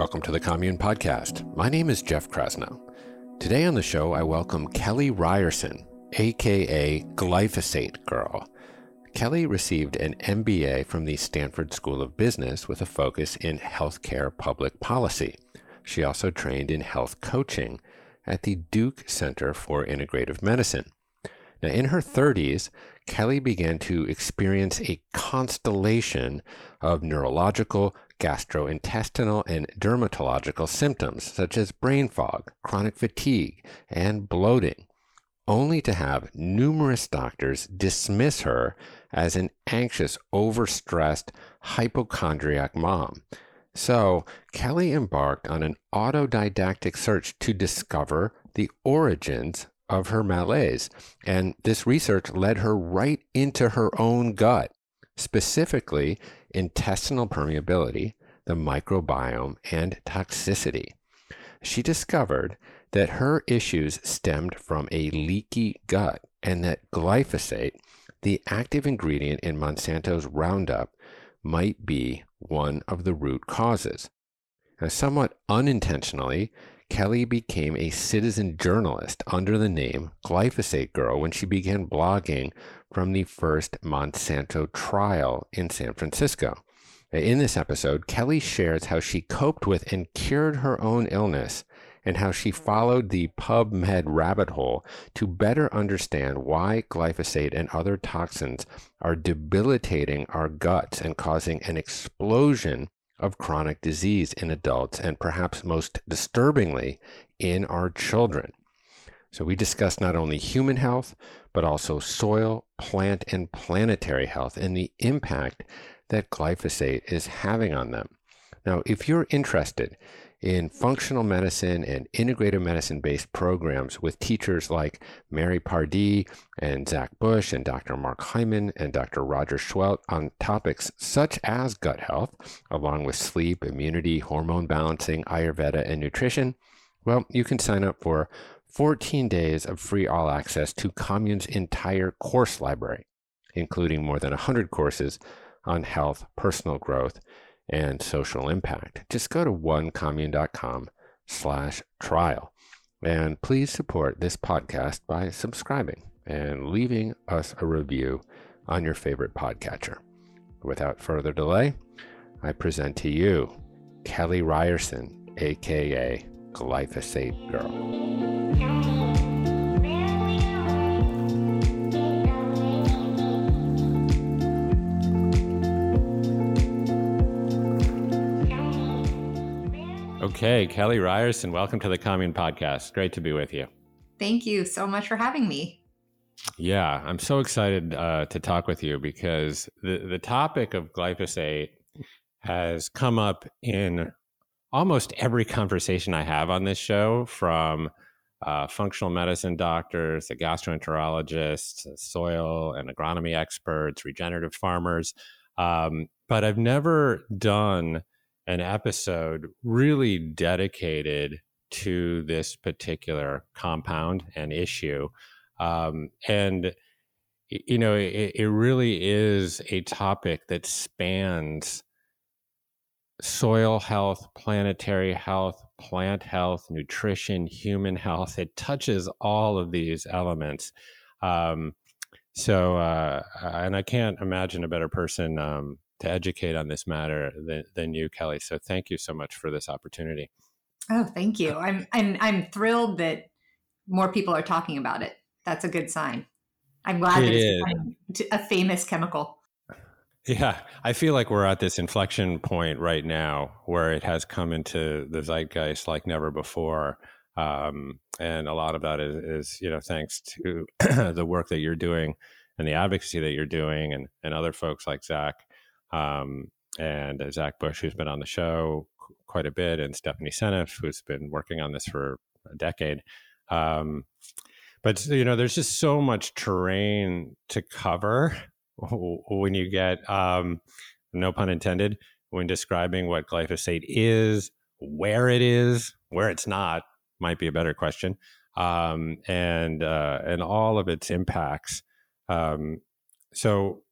Welcome to the Commune Podcast. My name is Jeff Krasno. Today on the show, I welcome Kelly Ryerson, aka Glyphosate Girl. Kelly received an MBA from the Stanford School of Business with a focus in healthcare public policy. She also trained in health coaching at the Duke Center for Integrative Medicine. Now, in her 30s, Kelly began to experience a constellation of neurological, gastrointestinal, and dermatological symptoms such as brain fog, chronic fatigue, and bloating, only to have numerous doctors dismiss her as an anxious, overstressed, hypochondriac mom. So, Kelly embarked on an autodidactic search to discover the origins of her malaise. And this research led her right into her own gut, specifically intestinal permeability, the microbiome, and toxicity. She discovered that her issues stemmed from a leaky gut and that glyphosate, the active ingredient in Monsanto's Roundup, might be one of the root causes. Now, somewhat unintentionally, Kelly became a citizen journalist under the name Glyphosate Girl when she began blogging from the first Monsanto trial in San Francisco. In this episode, Kelly shares how she coped with and cured her own illness and how she followed the PubMed rabbit hole to better understand why glyphosate and other toxins are debilitating our guts and causing an explosion of chronic disease in adults and perhaps most disturbingly in our children. So, we discussed not only human health, but also soil, plant, and planetary health and the impact that glyphosate is having on them. Now, if you're interested in functional medicine and integrative medicine based programs with teachers like Mary Pardee and Zach Bush and Dr. Mark Hyman and Dr. Roger Seheult on topics such as gut health, along with sleep, immunity, hormone balancing, Ayurveda, and nutrition. Well, you can sign up for 14 days of free all access to Commune's entire course library, including more than 100 courses on health, personal growth, and social impact. Just go to onecommune.com slash trial. And please support this podcast by subscribing and leaving us a review on your favorite podcatcher. Without further delay, I present to you Kelly Ryerson, aka Glyphosate Girl. Okay, Kelly Ryerson, welcome to the Commune Podcast. Great to be with you. Thank you so much for having me. Yeah, I'm so excited uh, to talk with you because the, the topic of glyphosate has come up in almost every conversation I have on this show from uh, functional medicine doctors, gastroenterologists, soil and agronomy experts, regenerative farmers. Um, but I've never done an episode really dedicated to this particular compound and issue. Um, and, you know, it, it really is a topic that spans soil health, planetary health, plant health, nutrition, human health. It touches all of these elements. Um, so, uh, and I can't imagine a better person um, to educate on this matter than, than you, Kelly. So thank you so much for this opportunity. Oh, thank you. I'm I'm I'm thrilled that more people are talking about it. That's a good sign. I'm glad it that it's a famous chemical. Yeah, I feel like we're at this inflection point right now where it has come into the zeitgeist like never before. Um, and a lot of that is, is you know, thanks to the work that you're doing and the advocacy that you're doing and, and other folks like Zach um, and uh, Zach Bush, who's been on the show quite a bit, and Stephanie Seneff, who's been working on this for a decade. Um, but you know, there's just so much terrain to cover when you get, um, no pun intended, when describing what glyphosate is, where it is, where it's not, might be a better question, um, and uh, and all of its impacts. Um, so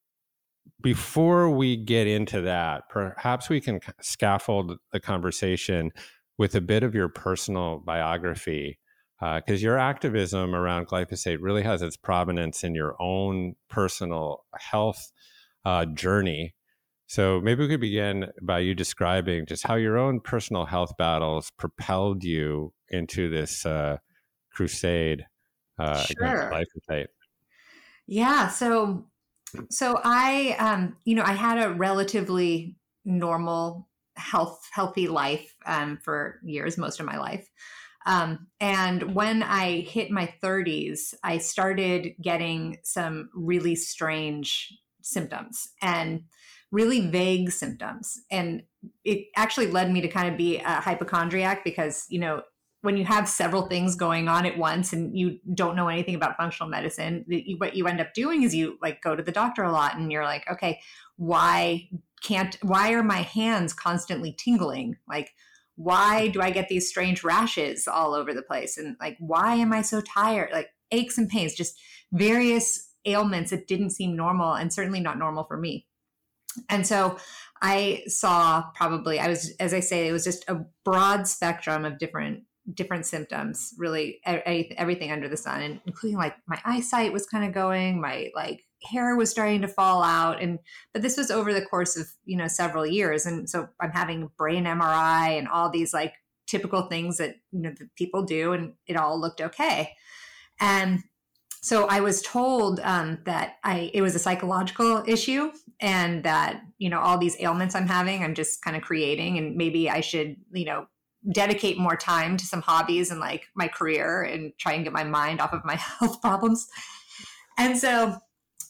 before we get into that, perhaps we can scaffold the conversation with a bit of your personal biography, because uh, your activism around glyphosate really has its provenance in your own personal health uh, journey. So maybe we could begin by you describing just how your own personal health battles propelled you into this uh, crusade uh, sure. against glyphosate. Yeah. So, so I, um, you know, I had a relatively normal, health, healthy life um, for years, most of my life. Um, and when I hit my 30s, I started getting some really strange symptoms and really vague symptoms. And it actually led me to kind of be a hypochondriac because, you know, when you have several things going on at once and you don't know anything about functional medicine, what you end up doing is you like go to the doctor a lot and you're like, okay, why can't, why are my hands constantly tingling? Like, why do I get these strange rashes all over the place? And like, why am I so tired? Like, aches and pains, just various ailments that didn't seem normal and certainly not normal for me. And so I saw probably, I was, as I say, it was just a broad spectrum of different different symptoms really everything under the sun and including like my eyesight was kind of going my like hair was starting to fall out and but this was over the course of you know several years and so i'm having brain mri and all these like typical things that you know that people do and it all looked okay and so I was told um, that I it was a psychological issue and that you know all these ailments I'm having I'm just kind of creating and maybe I should you know dedicate more time to some hobbies and like my career and try and get my mind off of my health problems. And so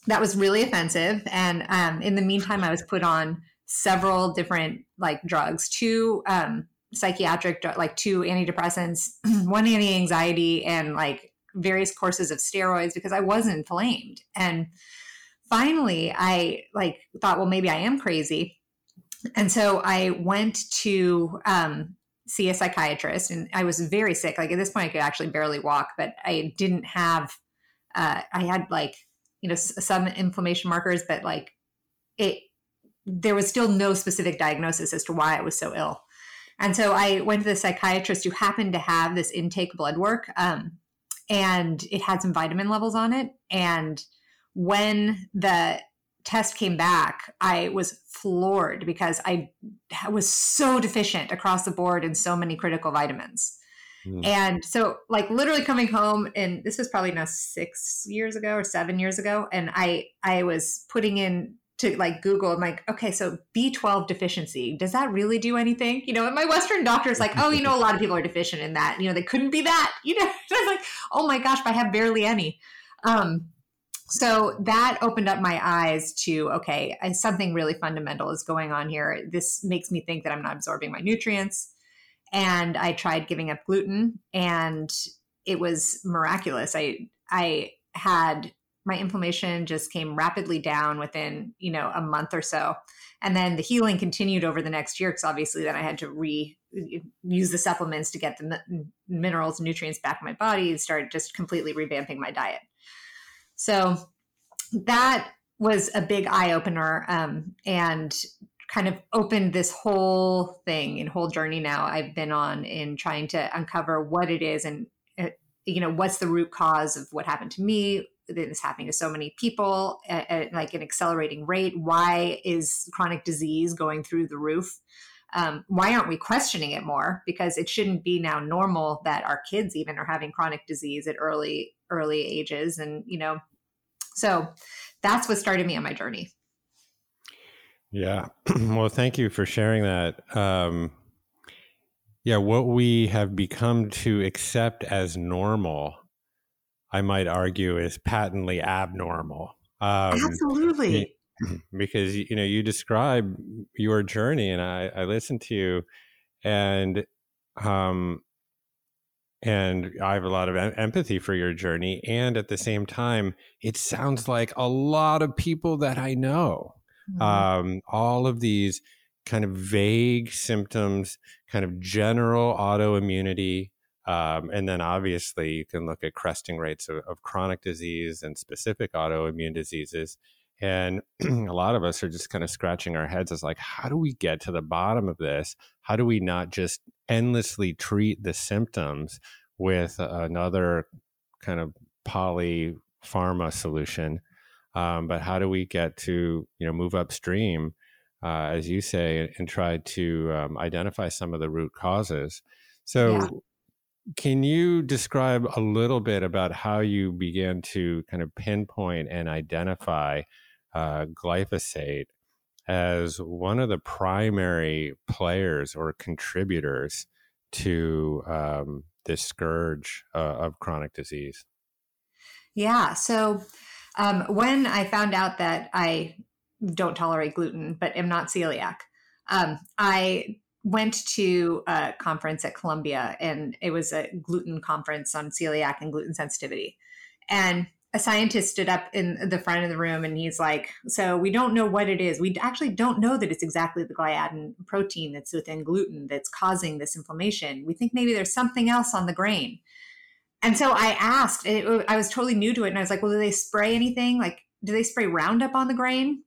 that was really offensive. And um, in the meantime, I was put on several different like drugs, two um, psychiatric, like two antidepressants, one anti anxiety, and like various courses of steroids because I was inflamed. And finally, I like thought, well, maybe I am crazy. And so I went to um, see a psychiatrist, and I was very sick. Like at this point, I could actually barely walk, but I didn't have. Uh, I had like you know some inflammation markers, but like it, there was still no specific diagnosis as to why I was so ill. And so I went to the psychiatrist who happened to have this intake blood work. Um, and it had some vitamin levels on it. And when the test came back, I was floored because I was so deficient across the board in so many critical vitamins. Mm. And so, like, literally coming home, and this was probably now six years ago or seven years ago, and I I was putting in to like Google. I'm like, okay, so B12 deficiency, does that really do anything? You know, and my Western doctor is like, oh, you know, a lot of people are deficient in that. You know, they couldn't be that. You know, I'm like, oh my gosh, I have barely any. Um, so that opened up my eyes to okay, something really fundamental is going on here. This makes me think that I'm not absorbing my nutrients. And I tried giving up gluten, and it was miraculous. I I had my inflammation just came rapidly down within you know a month or so and then the healing continued over the next year because obviously then i had to re use the supplements to get the minerals and nutrients back in my body and start just completely revamping my diet so that was a big eye opener um, and kind of opened this whole thing and whole journey now I've been on in trying to uncover what it is and uh, you know what's the root cause of what happened to me that is happening to so many people at, at, like an accelerating rate. Why is chronic disease going through the roof? Um, why aren't we questioning it more? Because it shouldn't be now normal that our kids even are having chronic disease at early early ages and you know so that's what started me on my journey yeah well thank you for sharing that um, yeah what we have become to accept as normal I might argue is patently abnormal. Um, Absolutely. Because you know you describe your journey, and I, I listened to you, and um, and I have a lot of empathy for your journey, and at the same time, it sounds like a lot of people that I know. Mm-hmm. Um, all of these kind of vague symptoms, kind of general autoimmunity, um, and then obviously you can look at cresting rates of, of, chronic disease and specific autoimmune diseases. And a lot of us are just kind of scratching our heads as like, how do we get to the bottom of this? How do we not just endlessly treat the symptoms with another kind of poly pharma solution? Um, but how do we get to you know move upstream, uh, as you say, and try to um, identify some of the root causes? So. Yeah. Can you describe a little bit about how you began to kind of pinpoint and identify uh, glyphosate as one of the primary players or contributors to um, this scourge uh, of chronic disease? Yeah. So um, when I found out that I don't tolerate gluten but am not celiac, um, I went to a conference at Columbia and it was a gluten conference on celiac and gluten sensitivity. And a scientist stood up in the front of the room and he's like, So we don't know what it is. We actually don't know that it's exactly the gliadin protein that's within gluten that's causing this inflammation. We think maybe there's something else on the grain. And so I asked, it, I was totally new to it. And I was like, Well, do they spray anything? Like, do they spray Roundup on the grain?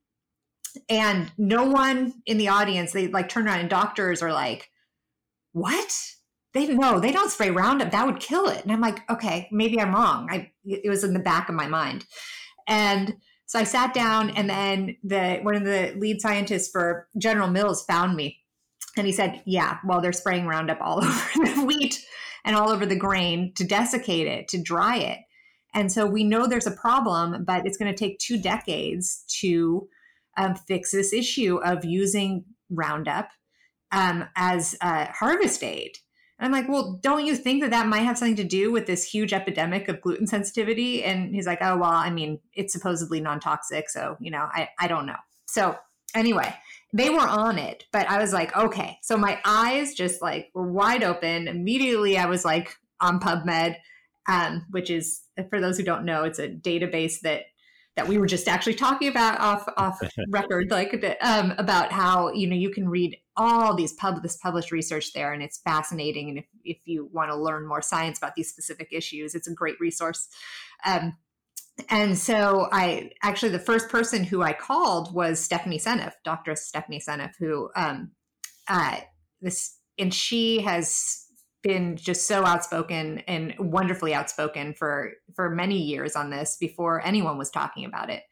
And no one in the audience, they like turn around and doctors are like, What? they no, they don't spray Roundup. That would kill it. And I'm like, okay, maybe I'm wrong. I it was in the back of my mind, and so I sat down, and then the one of the lead scientists for General Mills found me, and he said, yeah, well, they're spraying Roundup all over the wheat and all over the grain to desiccate it, to dry it. And so we know there's a problem, but it's going to take two decades to um, fix this issue of using Roundup um, as a harvest aid. I'm like, well, don't you think that that might have something to do with this huge epidemic of gluten sensitivity? And he's like, oh, well, I mean, it's supposedly non toxic. So, you know, I, I don't know. So, anyway, they were on it, but I was like, okay. So my eyes just like were wide open. Immediately, I was like on PubMed, um, which is, for those who don't know, it's a database that that we were just actually talking about off off record, like um, about how you know you can read all these pub this published research there, and it's fascinating. And if if you want to learn more science about these specific issues, it's a great resource. Um, and so I actually the first person who I called was Stephanie Seneff, Dr. Stephanie Seneff, who um, uh, this and she has been just so outspoken and wonderfully outspoken for for many years on this before anyone was talking about it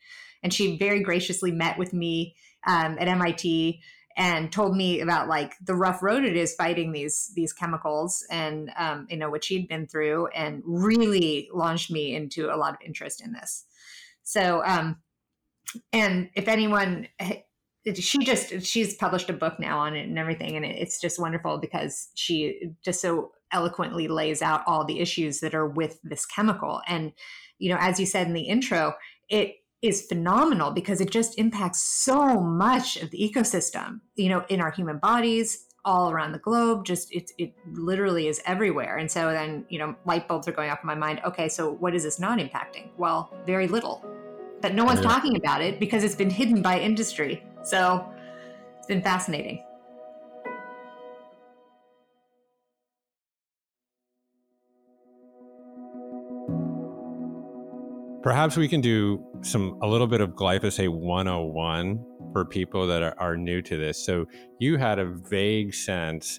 and she very graciously met with me um, at MIT and told me about like the rough road it is fighting these these chemicals and um, you know what she'd been through and really launched me into a lot of interest in this. So um and if anyone she just she's published a book now on it and everything and it's just wonderful because she just so eloquently lays out all the issues that are with this chemical. And you know as you said in the intro it is phenomenal because it just impacts so much of the ecosystem you know in our human bodies all around the globe just it, it literally is everywhere. And so then you know light bulbs are going off in my mind okay so what is this not impacting? Well very little. But no one's talking about it because it's been hidden by industry. So it's been fascinating. Perhaps we can do some a little bit of glyphosate 101 for people that are, are new to this. So you had a vague sense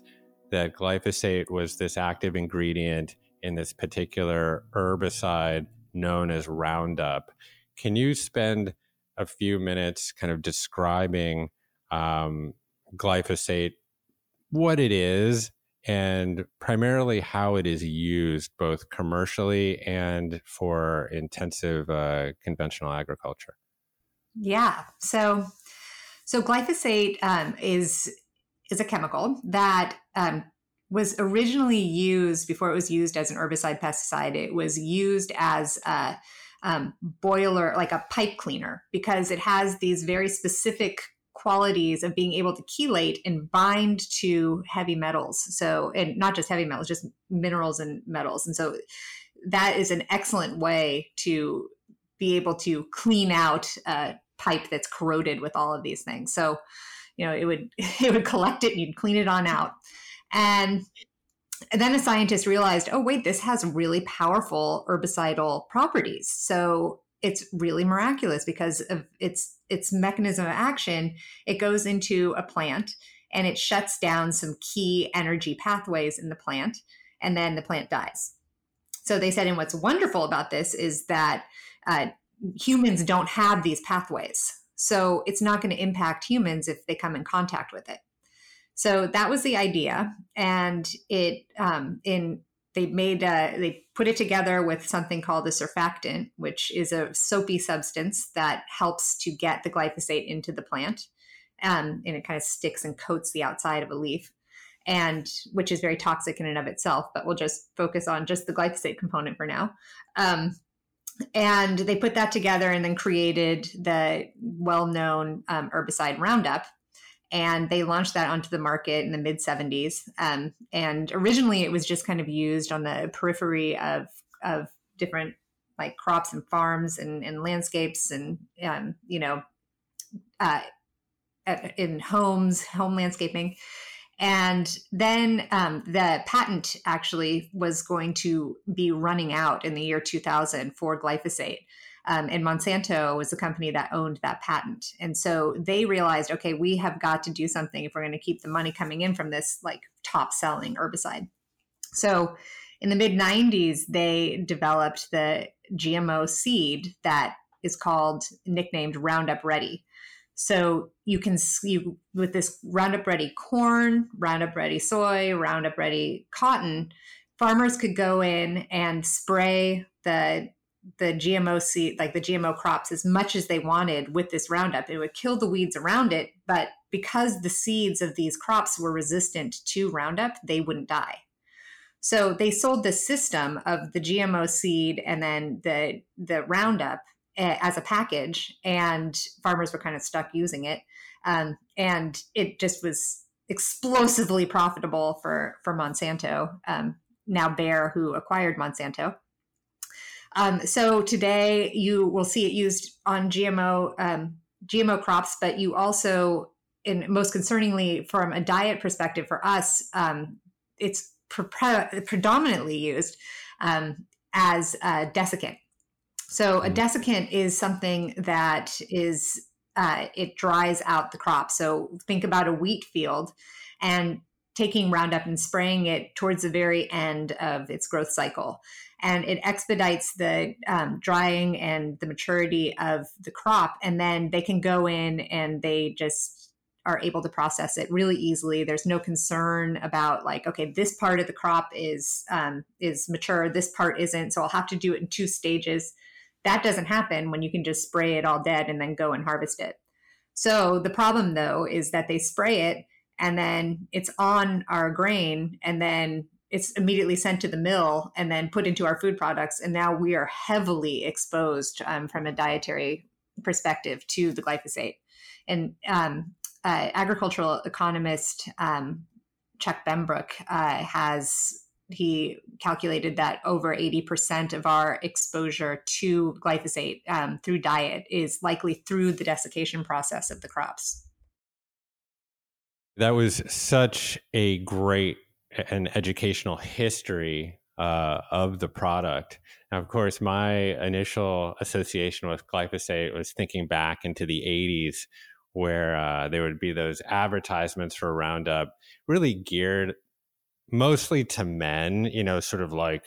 that glyphosate was this active ingredient in this particular herbicide known as Roundup. Can you spend a few minutes kind of describing um, glyphosate, what it is, and primarily how it is used both commercially and for intensive uh, conventional agriculture. Yeah. So, so glyphosate um, is is a chemical that um, was originally used before it was used as an herbicide pesticide. It was used as a um, boiler, like a pipe cleaner, because it has these very specific qualities of being able to chelate and bind to heavy metals. So, and not just heavy metals, just minerals and metals. And so that is an excellent way to be able to clean out a pipe that's corroded with all of these things. So, you know, it would it would collect it and you'd clean it on out. And then a scientist realized, oh, wait, this has really powerful herbicidal properties. So it's really miraculous because of its its mechanism of action. It goes into a plant and it shuts down some key energy pathways in the plant, and then the plant dies. So they said, and what's wonderful about this is that uh, humans don't have these pathways. So it's not going to impact humans if they come in contact with it. So that was the idea, and it um, in they made uh, they put it together with something called a surfactant, which is a soapy substance that helps to get the glyphosate into the plant, um, and it kind of sticks and coats the outside of a leaf, and which is very toxic in and of itself. But we'll just focus on just the glyphosate component for now. Um, and they put that together and then created the well-known um, herbicide Roundup, and they launched that onto the market in the mid 70s. Um, and originally, it was just kind of used on the periphery of of different like crops and farms and, and landscapes and um, you know uh, in homes, home landscaping. And then um, the patent actually was going to be running out in the year 2000 for glyphosate. Um, and Monsanto was the company that owned that patent. And so they realized, okay, we have got to do something if we're going to keep the money coming in from this like top selling herbicide. So in the mid 90s, they developed the GMO seed that is called, nicknamed Roundup Ready. So you can you with this Roundup Ready corn, Roundup Ready soy, Roundup Ready cotton, farmers could go in and spray the the GMO seed, like the GMO crops, as much as they wanted with this Roundup. It would kill the weeds around it, but because the seeds of these crops were resistant to Roundup, they wouldn't die. So they sold the system of the GMO seed and then the the Roundup eh, as a package, and farmers were kind of stuck using it, um, and it just was explosively profitable for for Monsanto. Um, now Bayer, who acquired Monsanto. Um, so today you will see it used on GMO um, GMO crops, but you also, in most concerningly, from a diet perspective, for us, um, it's pre- predominantly used um, as a desiccant. So a mm. desiccant is something that is uh, it dries out the crop. So think about a wheat field and taking Roundup and spraying it towards the very end of its growth cycle and it expedites the um, drying and the maturity of the crop. And then they can go in and they just are able to process it really easily. There's no concern about like, okay, this part of the crop is um, is mature, this part isn't, so I'll have to do it in two stages. That doesn't happen when you can just spray it all dead and then go and harvest it. So the problem though is that they spray it and then it's on our grain and then it's immediately sent to the mill and then put into our food products. And now we are heavily exposed um, from a dietary perspective to the glyphosate. And um, uh, agricultural economist um, Chuck Benbrook uh, has he calculated that over 80% of our exposure to glyphosate um, through diet is likely through the desiccation process of the crops. That was such a great and educational history uh, of the product. Now, of course, my initial association with glyphosate was thinking back into the 80s, where uh, there would be those advertisements for Roundup, really geared mostly to men, you know, sort of like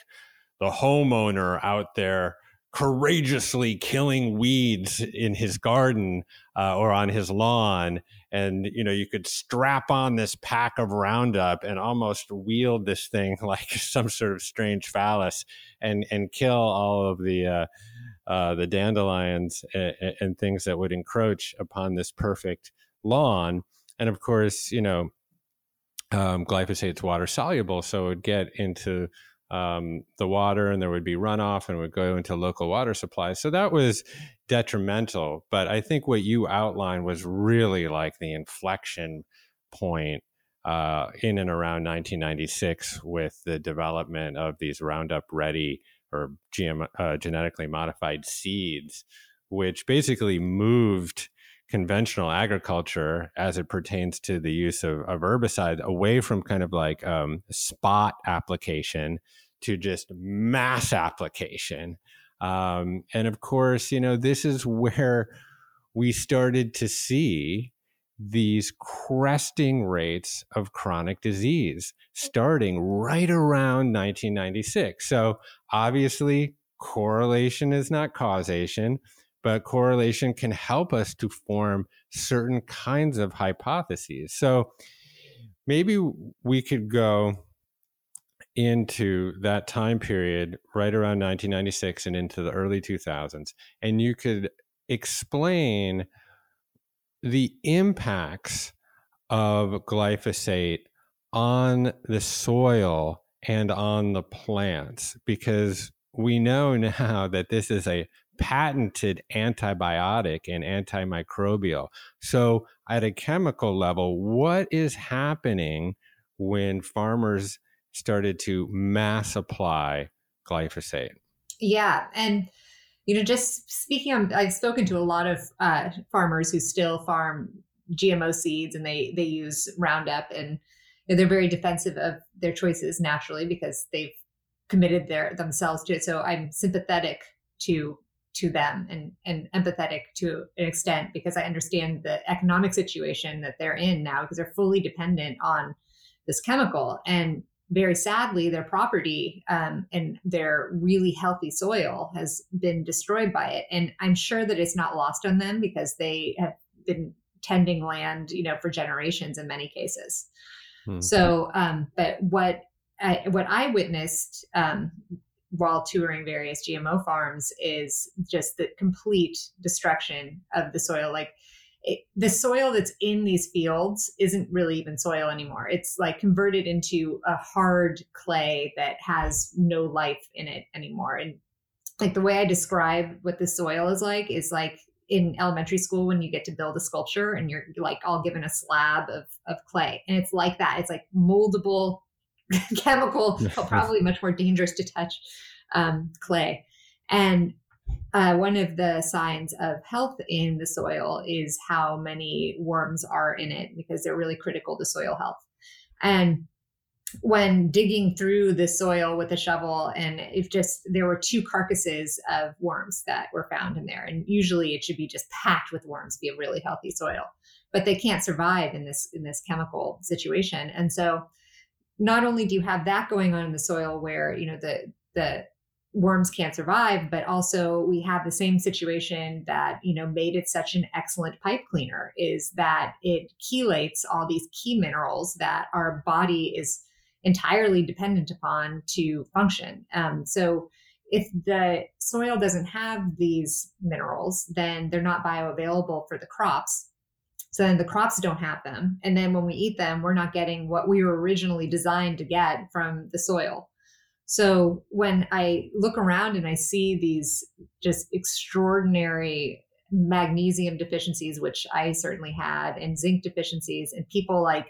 the homeowner out there courageously killing weeds in his garden uh, or on his lawn. And you know you could strap on this pack of roundup and almost wield this thing like some sort of strange phallus and and kill all of the uh, uh, the dandelions and, and, things that would encroach upon this perfect lawn. And of course you know um, glyphosate's water soluble so it would get into um, the water and there would be runoff and would go into local water supplies. So that was detrimental. But I think what you outlined was really like the inflection point uh, in and around 1996 with the development of these Roundup Ready or GM, uh, genetically modified seeds, which basically moved conventional agriculture as it pertains to the use of, of herbicide away from kind of like um, spot application to just mass application. Um, and of course, you know, this is where we started to see these cresting rates of chronic disease starting right around 1996. So obviously, correlation is not causation, but correlation can help us to form certain kinds of hypotheses. So maybe we could go into that time period right around 1996 and into the early 2000s and you could explain the impacts of glyphosate on the soil and on the plants because we know now that this is a patented antibiotic and antimicrobial. So, at a chemical level, what is happening when farmers started to mass apply glyphosate? Yeah. And you know, just speaking I've spoken to a lot of uh, farmers who still farm GMO seeds and they they use Roundup and they're very defensive of their choices naturally because they've committed their themselves to it. So I'm sympathetic to to them and and empathetic to an extent because I understand the economic situation that they're in now because they're fully dependent on this chemical and very sadly, their property um, and their really healthy soil has been destroyed by it. And I'm sure that it's not lost on them because they have been tending land, you know, for generations in many cases. Hmm. So, um, but what I, what I witnessed um, while touring various GMO farms is just the complete destruction of the soil. Like it, the soil that's in these fields isn't really even soil anymore. It's like converted into a hard clay that has no life in it anymore. And like the way I describe what the soil is like is like in elementary school when you get to build a sculpture and you're like all given a slab of, of clay. And it's like that. It's like moldable, chemical, probably much more dangerous to touch um, clay. And uh, one of the signs of health in the soil is how many worms are in it because they're really critical to soil health. And when digging through the soil with a shovel, and if just there were two carcasses of worms that were found in there, and usually it should be just packed with worms, be a really healthy soil, but they can't survive in this in this chemical situation. And so, not only do you have that going on in the soil, where you know the the worms can't survive but also we have the same situation that you know made it such an excellent pipe cleaner is that it chelates all these key minerals that our body is entirely dependent upon to function. Um, so if the soil doesn't have these minerals then they're not bioavailable for the crops. So then the crops don't have them. And then when we eat them we're not getting what we were originally designed to get from the soil so when I look around and I see these just extraordinary magnesium deficiencies, which I certainly had, and zinc deficiencies, and people like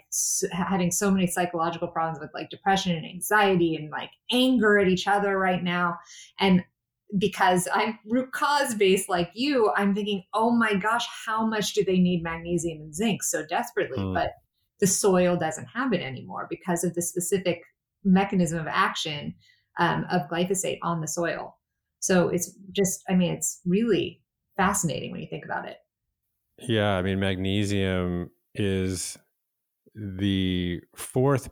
having so many psychological problems with like depression and anxiety and like anger at each other right now. And because I'm root cause based like you, I'm thinking, oh my gosh, how much do they need magnesium and zinc so desperately? Mm. But the soil doesn't have it anymore because of the specific mechanism of action um, of glyphosate on the soil. So it's just, I mean, it's really fascinating when you think about it. Yeah, I mean, magnesium is the fourth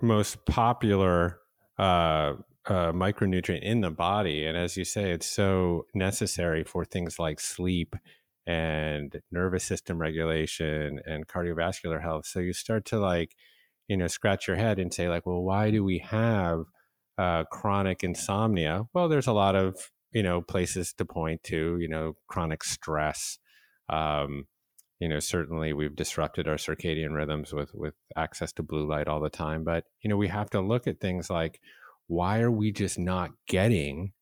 most popular uh, uh, micronutrient in the body. And as you say, it's so necessary for things like sleep and nervous system regulation and cardiovascular health. So you start to like, you know, scratch your head and say, like, well, why do we have uh, chronic insomnia? Well, there's a lot of you know places to point to. You know, chronic stress. Um, you know, certainly we've disrupted our circadian rhythms with with access to blue light all the time. But you know, we have to look at things like why are we just not getting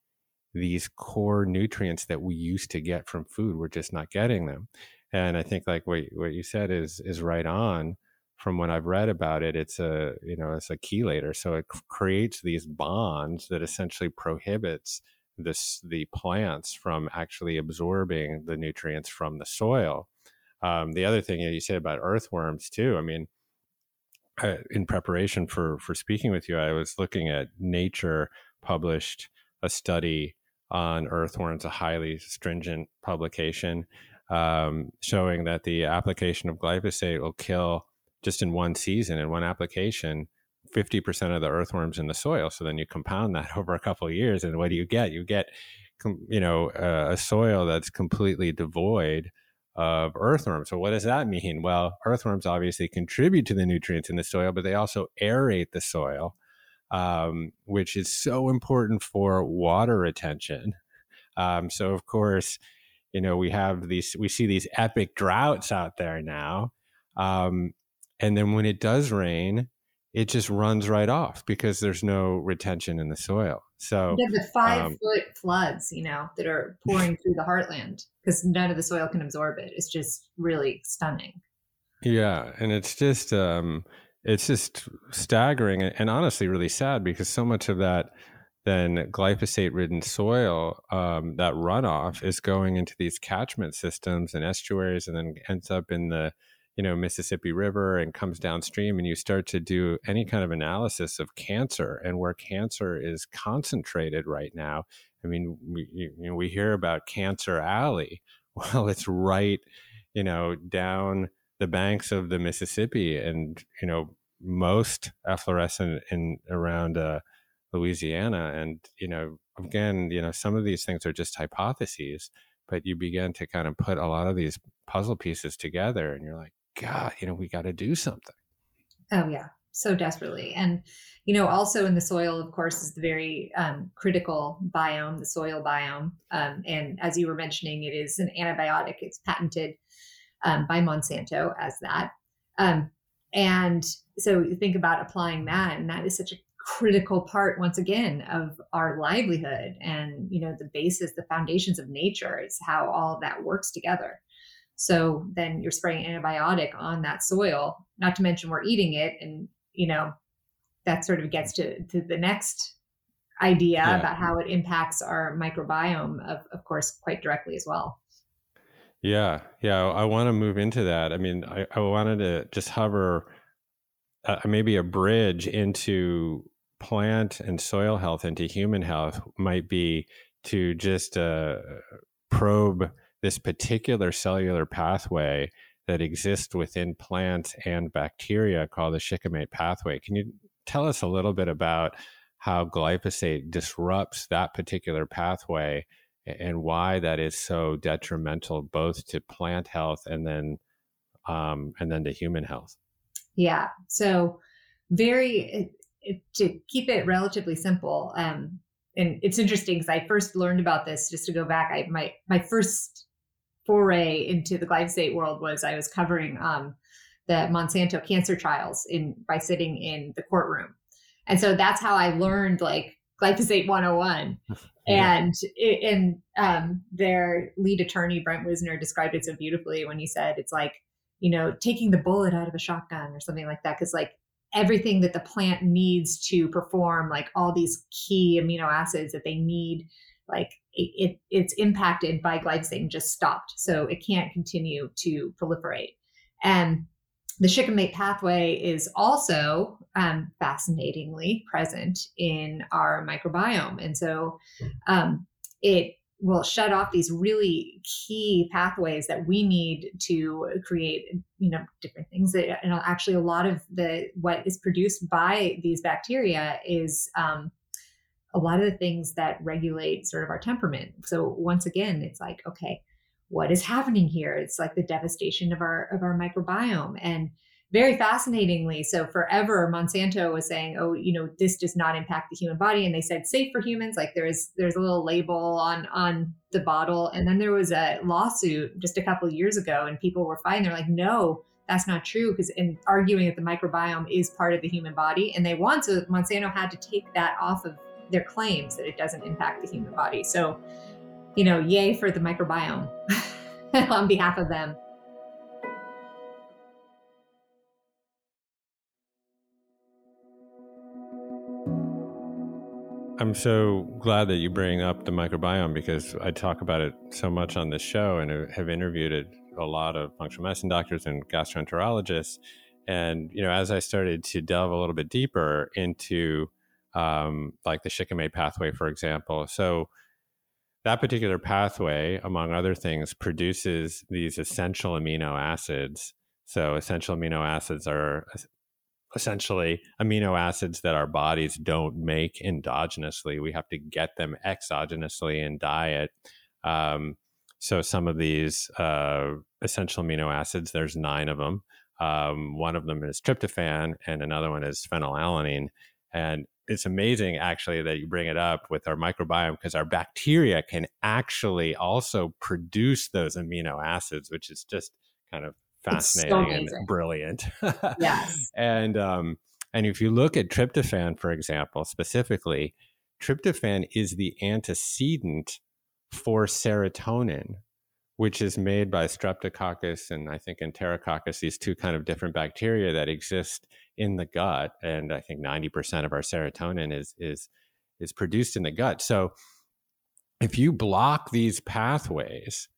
these core nutrients that we used to get from food? We're just not getting them. And I think like what what you said is is right on from what I've read about it, it's a you know it's a chelator, so it creates these bonds that essentially prohibits this the plants from actually absorbing the nutrients from the soil. Um, the other thing that you said about earthworms too. I mean, in preparation for for speaking with you, I was looking at Nature published a study on earthworms, a highly stringent publication um, showing that the application of glyphosate will kill just in one season, in one application, 50% of the earthworms in the soil. So then you compound that over a couple years, and what do you get? You get, you know, uh, a soil that's completely devoid of earthworms. So what does that mean? Well, earthworms obviously contribute to the nutrients in the soil, but they also aerate the soil, um, which is so important for water retention. Um, so of course, you know, we have these, we see these epic droughts out there now. Um, and then when it does rain, it just runs right off because there's no retention in the soil. So you the five um, foot floods, you know, that are pouring through the heartland because none of the soil can absorb it. It's just really stunning. Yeah, and it's just um, it's just staggering and honestly really sad because so much of that then glyphosate ridden soil um, that runoff is going into these catchment systems and estuaries and then ends up in the you know Mississippi River and comes downstream and you start to do any kind of analysis of cancer and where cancer is concentrated right now I mean we you know, we hear about Cancer Alley. Well it's right you know down the banks of the Mississippi and you know most efflorescent in around uh, Louisiana. And you know again you know some of these things are just hypotheses but you begin to kind of put a lot of these puzzle pieces together and you're like God, you know, we got to do something. Oh, yeah, so desperately. And, you know, also in the soil, of course, is the very um, critical biome, the soil biome. Um, and as you were mentioning, it is an antibiotic, it's patented um, by Monsanto as that. Um, and so you think about applying that, and that is such a critical part once again of our livelihood and you know the basis the foundations of nature is how all of that works together so then you're spraying antibiotic on that soil, not to mention we're eating it. And, you know, that sort of gets to, to the next idea yeah. about how it impacts our microbiome, of, of course, quite directly as well. Yeah. Yeah. I want to move into that. I mean, I, I wanted to just hover uh, maybe a bridge into plant and soil health into human health might be to just uh, probe this particular cellular pathway that exists within plants and bacteria called the shikimate pathway. Can you tell us a little bit about how glyphosate disrupts that particular pathway and why that is so detrimental both to plant health and then um, and then to human health? Yeah. So very to keep it relatively simple. Um, and it's interesting because I first learned about this just to go back. I my my first foray into the glyphosate world was I was covering um, the Monsanto cancer trials in by sitting in the courtroom, and so that's how I learned like glyphosate 101. yeah. And and um, their lead attorney Brent Wisner described it so beautifully when he said it's like you know taking the bullet out of a shotgun or something like that because like everything that the plant needs to perform like all these key amino acids that they need like it, it, it's impacted by glyphosate and just stopped. So it can't continue to proliferate. And the shikimate pathway is also um, fascinatingly present in our microbiome. And so um, it will shut off these really key pathways that we need to create you know different things know actually a lot of the what is produced by these bacteria is um, a lot of the things that regulate sort of our temperament. So once again, it's like, okay, what is happening here? It's like the devastation of our of our microbiome. And very fascinatingly, so forever Monsanto was saying, oh, you know, this does not impact the human body. And they said safe for humans. Like there's there's a little label on on the bottle. And then there was a lawsuit just a couple years ago, and people were fine. They're like, no, that's not true because in arguing that the microbiome is part of the human body and they want to monsanto had to take that off of their claims that it doesn't impact the human body. So, you know, yay for the microbiome on behalf of them. I'm so glad that you bring up the microbiome because I talk about it so much on this show and have interviewed a lot of functional medicine doctors and gastroenterologists. And, you know, as I started to delve a little bit deeper into um, like the shikimate pathway, for example. So that particular pathway, among other things, produces these essential amino acids. So, essential amino acids are essentially amino acids that our bodies don't make endogenously. We have to get them exogenously in diet. Um, so, some of these uh, essential amino acids, there's nine of them. Um, one of them is tryptophan, and another one is phenylalanine. And it's amazing actually that you bring it up with our microbiome because our bacteria can actually also produce those amino acids, which is just kind of fascinating so and brilliant. yes. And um, and if you look at tryptophan, for example, specifically, tryptophan is the antecedent for serotonin, which is made by streptococcus and I think enterococcus, these two kind of different bacteria that exist in the gut. And I think 90% of our serotonin is is is produced in the gut. So if you block these pathways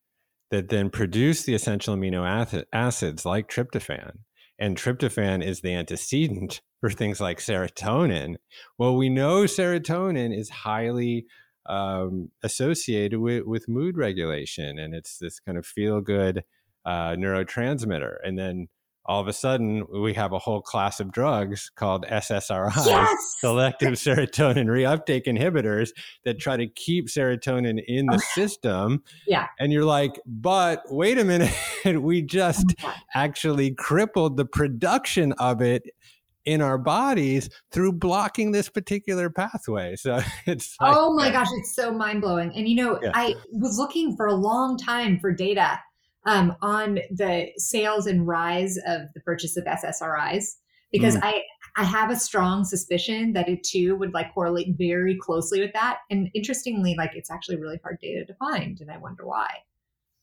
that then produce the essential amino acids like tryptophan, and tryptophan is the antecedent for things like serotonin. Well, we know serotonin is highly um, associated with, with mood regulation, and it's this kind of feel good uh, neurotransmitter. And then all of a sudden, we have a whole class of drugs called SSRIs, yes! selective serotonin reuptake inhibitors, that try to keep serotonin in the oh, system. Yeah. And you're like, but wait a minute, we just oh actually crippled the production of it in our bodies through blocking this particular pathway. So it's like, oh my gosh, it's so mind blowing. And you know, yeah. I was looking for a long time for data um, on the sales and rise of the purchase of SSRIs because mm. I I have a strong suspicion that it too would like correlate very closely with that. And interestingly, like it's actually really hard data to find, and I wonder why.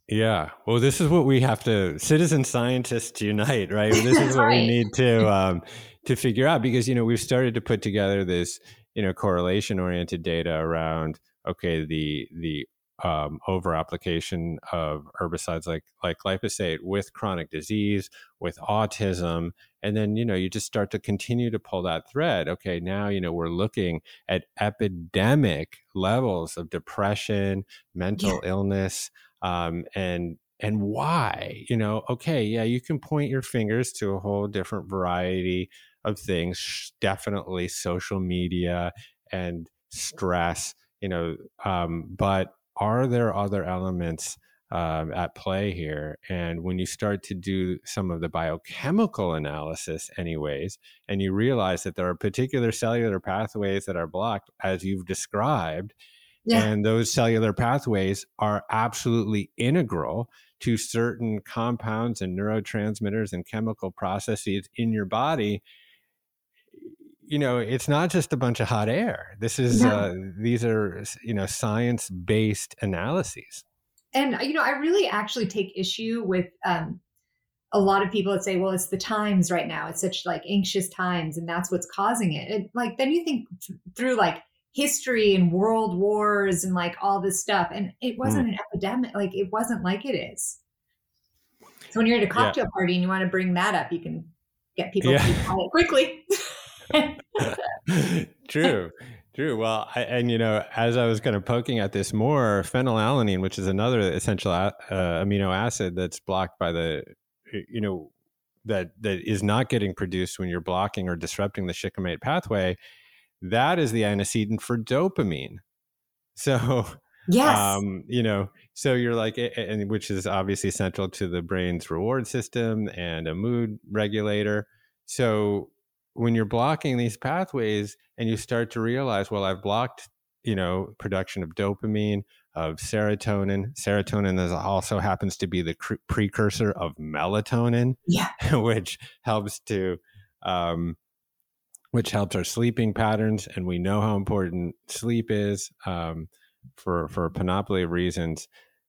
Yeah. Well, this is what we have to citizen scientists unite, right? This is what right. we need to um, to figure out because you know we've started to put together this you know correlation oriented data around okay the the um, over application of herbicides like like glyphosate with chronic disease with autism and then you know you just start to continue to pull that thread okay now you know we're looking at epidemic levels of depression mental yeah. illness um, and and why you know okay yeah you can point your fingers to a whole different variety of things definitely social media and stress you know um, but are there other elements um, at play here and when you start to do some of the biochemical analysis anyways and you realize that there are particular cellular pathways that are blocked as you've described yeah. And those cellular pathways are absolutely integral to certain compounds and neurotransmitters and chemical processes in your body. You know, it's not just a bunch of hot air. This is, no. uh, these are, you know, science based analyses. And, you know, I really actually take issue with um, a lot of people that say, well, it's the times right now. It's such like anxious times and that's what's causing it. And like, then you think through like, history and world wars and like all this stuff. And it wasn't mm. an epidemic. Like it wasn't like it is. So when you're at a cocktail yeah. party and you want to bring that up, you can get people yeah. quickly. True. True. Well, I, and you know, as I was kind of poking at this more, phenylalanine, which is another essential uh, amino acid that's blocked by the, you know, that that is not getting produced when you're blocking or disrupting the shikimate pathway, that is the antecedent for dopamine. So, yes, um, you know, so you're like, and which is obviously central to the brain's reward system and a mood regulator. So, when you're blocking these pathways and you start to realize, well, I've blocked, you know, production of dopamine, of serotonin. Serotonin is also happens to be the cr- precursor of melatonin, yeah, which helps to um, which helps our sleeping patterns. And we know how important sleep is um, for for a panoply of reasons.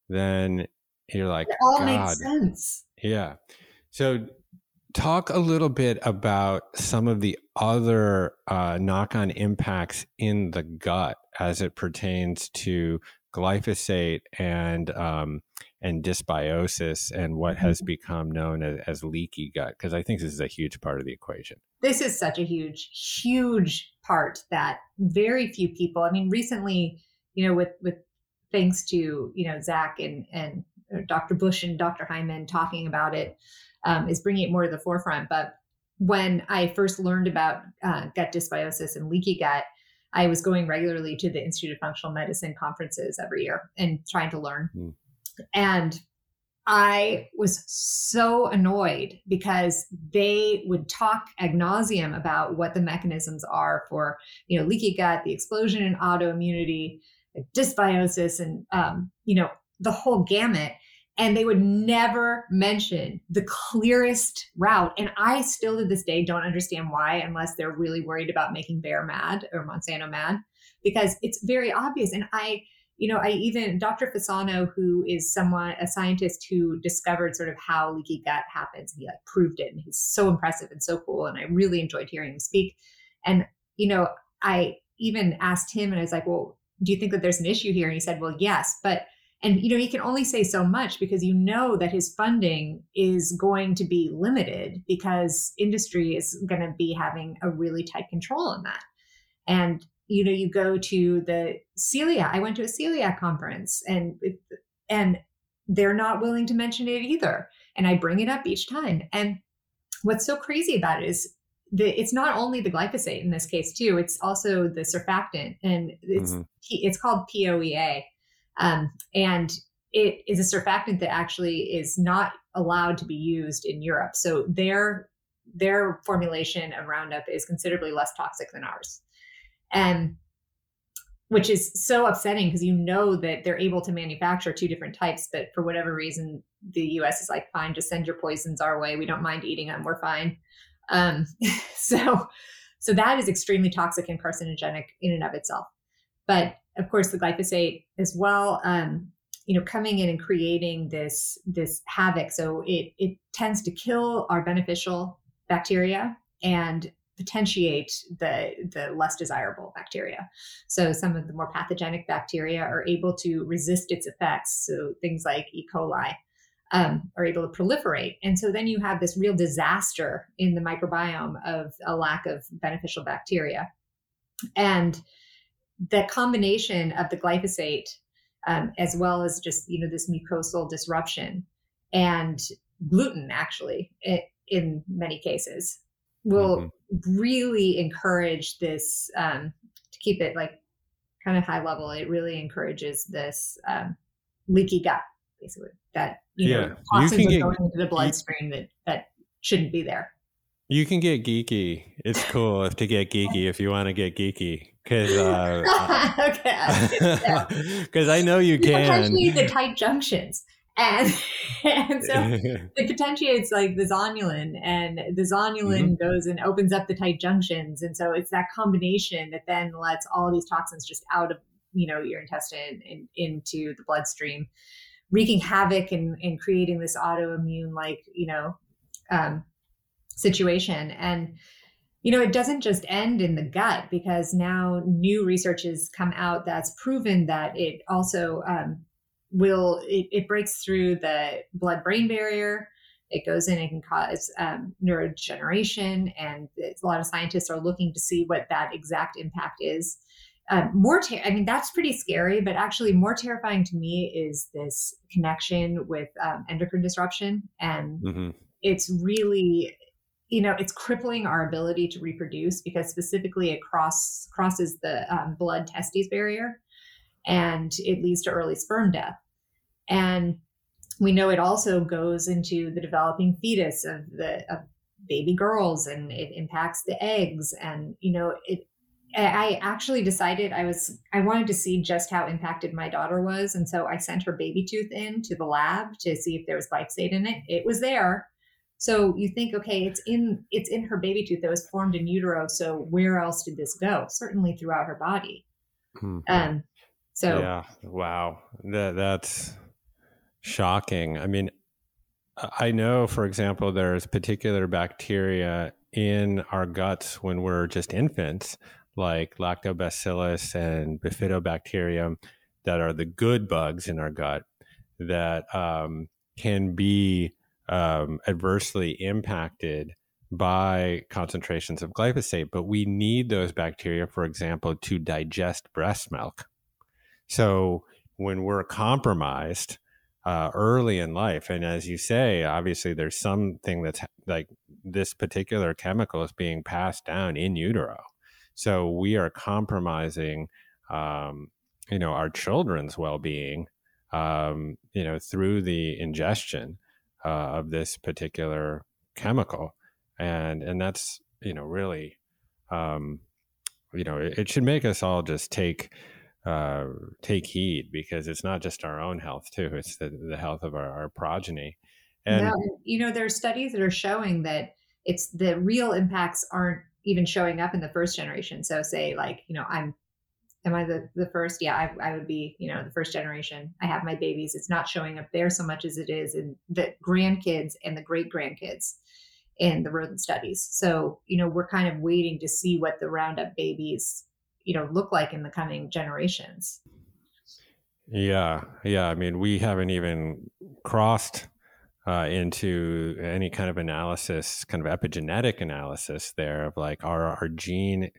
Then you're like, it all God. makes sense. Yeah. So talk a little bit about some of the other uh, knock-on impacts in the gut as it pertains to glyphosate and um, and dysbiosis and what has mm-hmm. become known as, as leaky gut because i think this is a huge part of the equation this is such a huge huge part that very few people i mean recently you know with with thanks to you know Zach and and uh, Dr. Bush and Dr. Hyman talking about it, um, is bringing it more to the forefront. But when I first learned about uh, gut dysbiosis and leaky gut, I was going regularly to the Institute of Functional Medicine conferences every year and trying to learn. Mm. And I was so annoyed because they would talk ad nauseum about what the mechanisms are for, you know, leaky gut, the explosion in autoimmunity, dysbiosis, and um, you know, the whole gamut. And they would never mention the clearest route. And I still to this day don't understand why, unless they're really worried about making Bayer mad or Monsanto mad, because it's very obvious. And I you know, I even Dr. Fasano, who is someone a scientist who discovered sort of how leaky gut happens, he like proved it, and he's so impressive and so cool, and I really enjoyed hearing him speak. And you know, I even asked him, and I was like, "Well, do you think that there's an issue here?" And he said, "Well, yes, but." And you know, he can only say so much because you know that his funding is going to be limited because industry is going to be having a really tight control on that. And you know you go to the celiac i went to a celiac conference and and they're not willing to mention it either and i bring it up each time and what's so crazy about it is the, it's not only the glyphosate in this case too it's also the surfactant and it's mm-hmm. it's called poea um, and it is a surfactant that actually is not allowed to be used in europe so their their formulation of roundup is considerably less toxic than ours and which is so upsetting because you know that they're able to manufacture two different types, but for whatever reason, the U.S. is like, fine, just send your poisons our way. We don't mind eating them. We're fine. Um, so, so that is extremely toxic and carcinogenic in and of itself. But of course, the glyphosate as well. Um, you know, coming in and creating this this havoc. So it it tends to kill our beneficial bacteria and potentiate the, the less desirable bacteria. So some of the more pathogenic bacteria are able to resist its effects. So things like E. coli um, are able to proliferate. And so then you have this real disaster in the microbiome of a lack of beneficial bacteria. And the combination of the glyphosate, um, as well as just you know this mucosal disruption and gluten, actually, it, in many cases, will mm-hmm. really encourage this um, to keep it like kind of high level. It really encourages this um, leaky gut, basically that you yeah. know toxins you are get, going into the bloodstream that that shouldn't be there. You can get geeky. It's cool to get geeky if you want to get geeky because uh, okay because I know you, you can. the tight junctions and and so it potentiates like the zonulin and the zonulin mm-hmm. goes and opens up the tight junctions and so it's that combination that then lets all these toxins just out of you know your intestine and into the bloodstream wreaking havoc and, and creating this autoimmune like you know um, situation. And you know it doesn't just end in the gut because now new research has come out that's proven that it also um, will it, it breaks through the blood brain barrier. It goes in and can cause um, neurodegeneration and a lot of scientists are looking to see what that exact impact is. Um, more ter- i mean that's pretty scary but actually more terrifying to me is this connection with um, endocrine disruption. And mm-hmm. it's really you know it's crippling our ability to reproduce because specifically it cross crosses the um, blood testes barrier and it leads to early sperm death. And we know it also goes into the developing fetus of the of baby girls and it impacts the eggs and you know it I actually decided I was I wanted to see just how impacted my daughter was, and so I sent her baby tooth in to the lab to see if there was glyphosate in it. It was there, so you think, okay, it's in it's in her baby tooth that was formed in utero. So where else did this go? Certainly throughout her body. Hmm. Um, so yeah, wow, that that's shocking. I mean, I know, for example, there's particular bacteria in our guts when we're just infants, like lactobacillus and bifidobacterium, that are the good bugs in our gut that um, can be um, adversely impacted by concentrations of glyphosate. But we need those bacteria, for example, to digest breast milk. So when we're compromised uh, early in life. And as you say, obviously there's something that's like this particular chemical is being passed down in utero. So we are compromising, um, you know, our children's well-being, um, you know, through the ingestion uh, of this particular chemical, and and that's you know really, um, you know, it, it should make us all just take uh, take heed because it's not just our own health too; it's the, the health of our, our progeny. And you know, there are studies that are showing that it's the real impacts aren't even showing up in the first generation. So, say like you know, I'm am I the, the first? Yeah, I, I would be, you know, the first generation. I have my babies. It's not showing up there so much as it is in the grandkids and the great grandkids in the rodent studies. So, you know, we're kind of waiting to see what the Roundup babies you know look like in the coming generations yeah yeah i mean we haven't even crossed uh, into any kind of analysis kind of epigenetic analysis there of like are our gene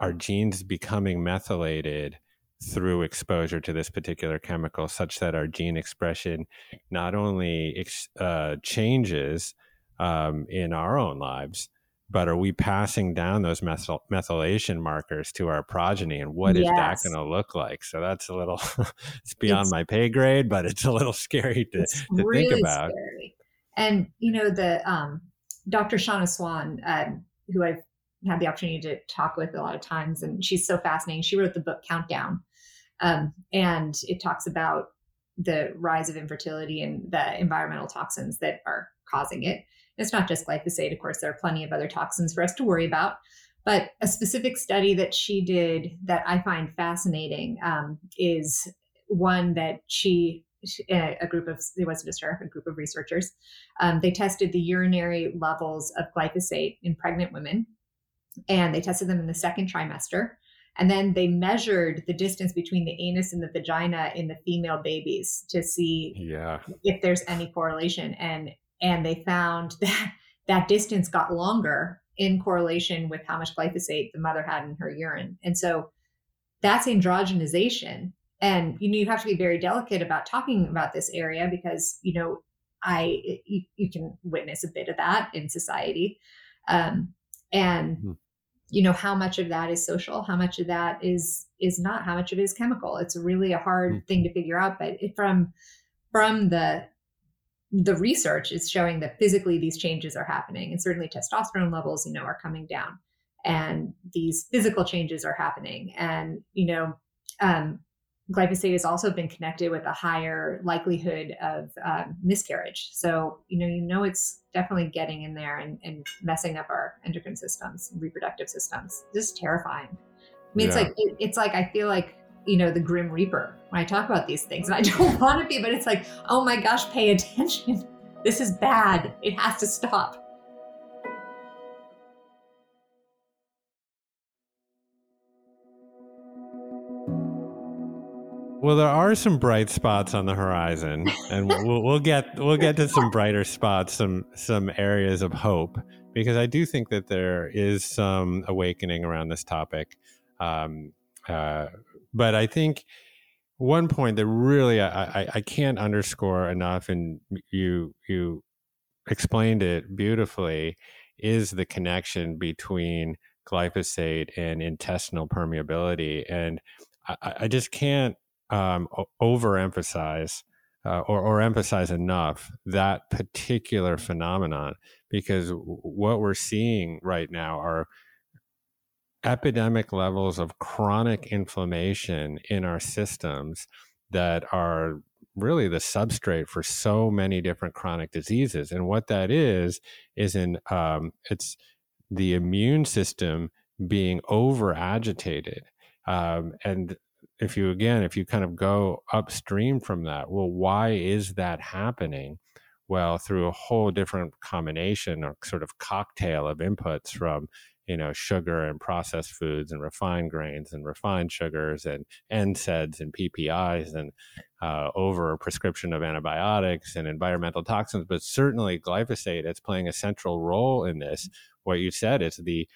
our genes becoming methylated through exposure to this particular chemical such that our gene expression not only ex- uh, changes um, in our own lives but are we passing down those methyl- methylation markers to our progeny and what yes. is that going to look like so that's a little it's beyond it's, my pay grade but it's a little scary to, to really think about scary. and you know the um, dr Shanna Swan uh, who i've had the opportunity to talk with a lot of times and she's so fascinating she wrote the book countdown um, and it talks about the rise of infertility and the environmental toxins that are causing it it's not just glyphosate, of course, there are plenty of other toxins for us to worry about. But a specific study that she did that I find fascinating um, is one that she, a group of, it wasn't just her, a group of researchers, um, they tested the urinary levels of glyphosate in pregnant women. And they tested them in the second trimester. And then they measured the distance between the anus and the vagina in the female babies to see yeah. if there's any correlation. And and they found that that distance got longer in correlation with how much glyphosate the mother had in her urine. And so that's androgenization. And you know you have to be very delicate about talking about this area because you know I you, you can witness a bit of that in society, um, and mm-hmm. You know how much of that is social, how much of that is is not, how much of it is chemical. It's really a hard mm-hmm. thing to figure out. But it, from from the the research is showing that physically these changes are happening and certainly testosterone levels you know are coming down and these physical changes are happening and you know um, glyphosate has also been connected with a higher likelihood of um, miscarriage so you know you know it's definitely getting in there and, and messing up our endocrine systems reproductive systems just terrifying i mean yeah. it's like it, it's like i feel like you know, the Grim Reaper when I talk about these things. And I don't want to be, but it's like, oh my gosh, pay attention. This is bad. It has to stop. Well, there are some bright spots on the horizon, and we'll, we'll get we'll get to some brighter spots, some some areas of hope, because I do think that there is some awakening around this topic. Um, uh, but I think one point that really I, I, I can't underscore enough, and you you explained it beautifully, is the connection between glyphosate and intestinal permeability, and I, I just can't um, overemphasize uh, or, or emphasize enough that particular phenomenon because what we're seeing right now are epidemic levels of chronic inflammation in our systems that are really the substrate for so many different chronic diseases. And what that is is in um, it's the immune system being over agitated. Um, and if you again, if you kind of go upstream from that, well, why is that happening? Well, through a whole different combination or sort of cocktail of inputs from you know sugar and processed foods and refined grains and refined sugars and NSAIDs and PPIs and uh, over prescription of antibiotics and environmental toxins, but certainly glyphosate It's playing a central role in this. What you said is the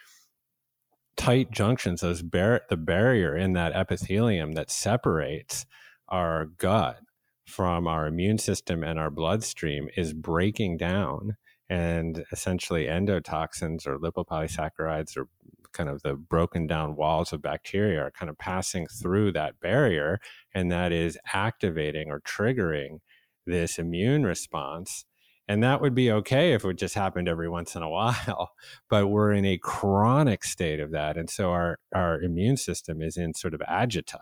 tight junctions, those bar- the barrier in that epithelium that separates our gut from our immune system and our bloodstream is breaking down and essentially endotoxins or lipopolysaccharides or kind of the broken down walls of bacteria are kind of passing through that barrier and that is activating or triggering this immune response and that would be okay if it just happened every once in a while but we're in a chronic state of that and so our our immune system is in sort of agita.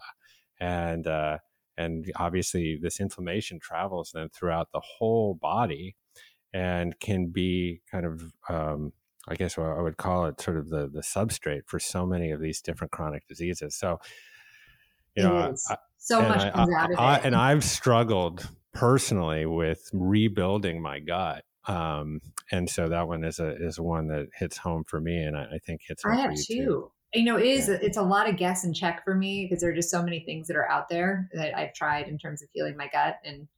And uh, and obviously this inflammation travels then throughout the whole body and can be kind of um, i guess what i would call it sort of the the substrate for so many of these different chronic diseases. So you know I, so much I, comes out of I, it. and i've struggled personally with rebuilding my gut um, and so that one is a is one that hits home for me and i, I think hits i have too. too you know it is yeah. it's a lot of guess and check for me because there are just so many things that are out there that i've tried in terms of healing my gut and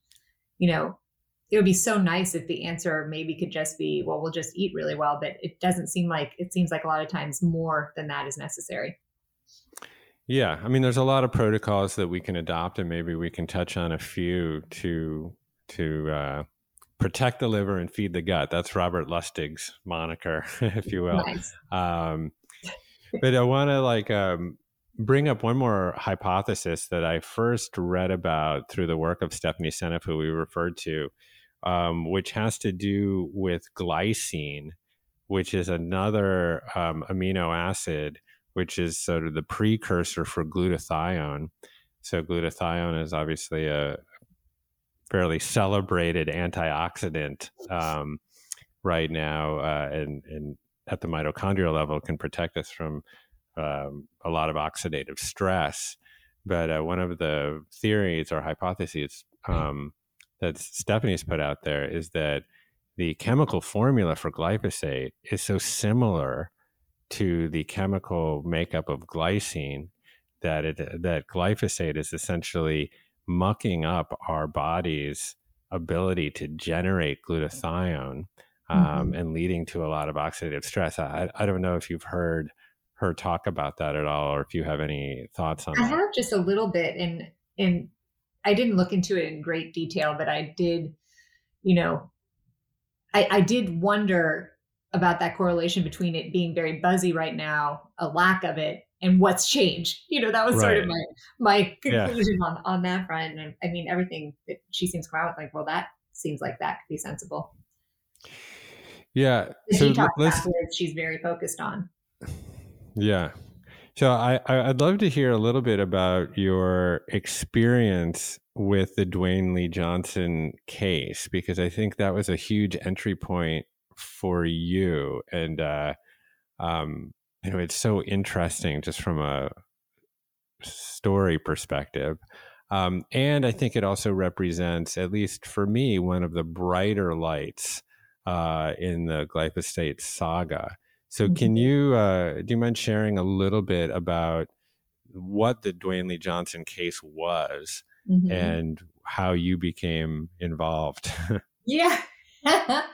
you know it would be so nice if the answer maybe could just be well we'll just eat really well but it doesn't seem like it seems like a lot of times more than that is necessary yeah i mean there's a lot of protocols that we can adopt and maybe we can touch on a few to to uh, protect the liver and feed the gut that's robert lustig's moniker if you will nice. um, but I want to like um, bring up one more hypothesis that I first read about through the work of Stephanie Seneff, who we referred to, um, which has to do with glycine, which is another um, amino acid, which is sort of the precursor for glutathione. So glutathione is obviously a fairly celebrated antioxidant um, right now, uh, and, and at the mitochondrial level can protect us from um, a lot of oxidative stress. But uh, one of the theories or hypotheses um, that Stephanie's put out there is that the chemical formula for glyphosate is so similar to the chemical makeup of glycine that it that glyphosate is essentially mucking up our body's ability to generate glutathione um, mm-hmm. and leading to a lot of oxidative stress. I, I don't know if you've heard her talk about that at all, or if you have any thoughts on I that. have just a little bit, and and I didn't look into it in great detail, but I did, you know, I, I did wonder about that correlation between it being very buzzy right now, a lack of it, and what's changed. You know, that was right. sort of my my conclusion yeah. on on that front. And I mean, everything that she seems to come out with, like, well, that seems like that could be sensible. Yeah. The so detox she's very focused on. Yeah. So I, I'd love to hear a little bit about your experience with the Dewayne Lee Johnson case because I think that was a huge entry point for you, and uh, um, you know it's so interesting just from a story perspective. Um, and I think it also represents, at least for me, one of the brighter lights uh, in the glyphosate saga. So, mm-hmm. can you uh, do you mind sharing a little bit about what the Dewayne Lee Johnson case was mm-hmm. and how you became involved? yeah.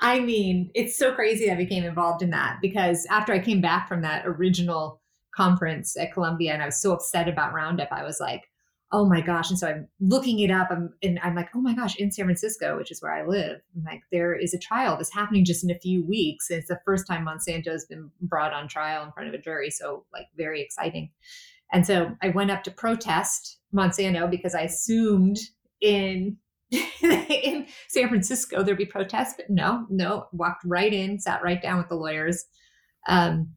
I mean, it's so crazy I became involved in that because after I came back from that original conference at Columbia and I was so upset about Roundup, I was like, oh my gosh. And so I'm looking it up I'm, and I'm like, oh my gosh, in San Francisco, which is where I live, I'm like, there is a trial that's happening just in a few weeks. And it's the first time Monsanto's been brought on trial in front of a jury. So, like, very exciting. And so I went up to protest Monsanto because I assumed in in San Francisco there'd be protests, but no, no, walked right in, sat right down with the lawyers. Um,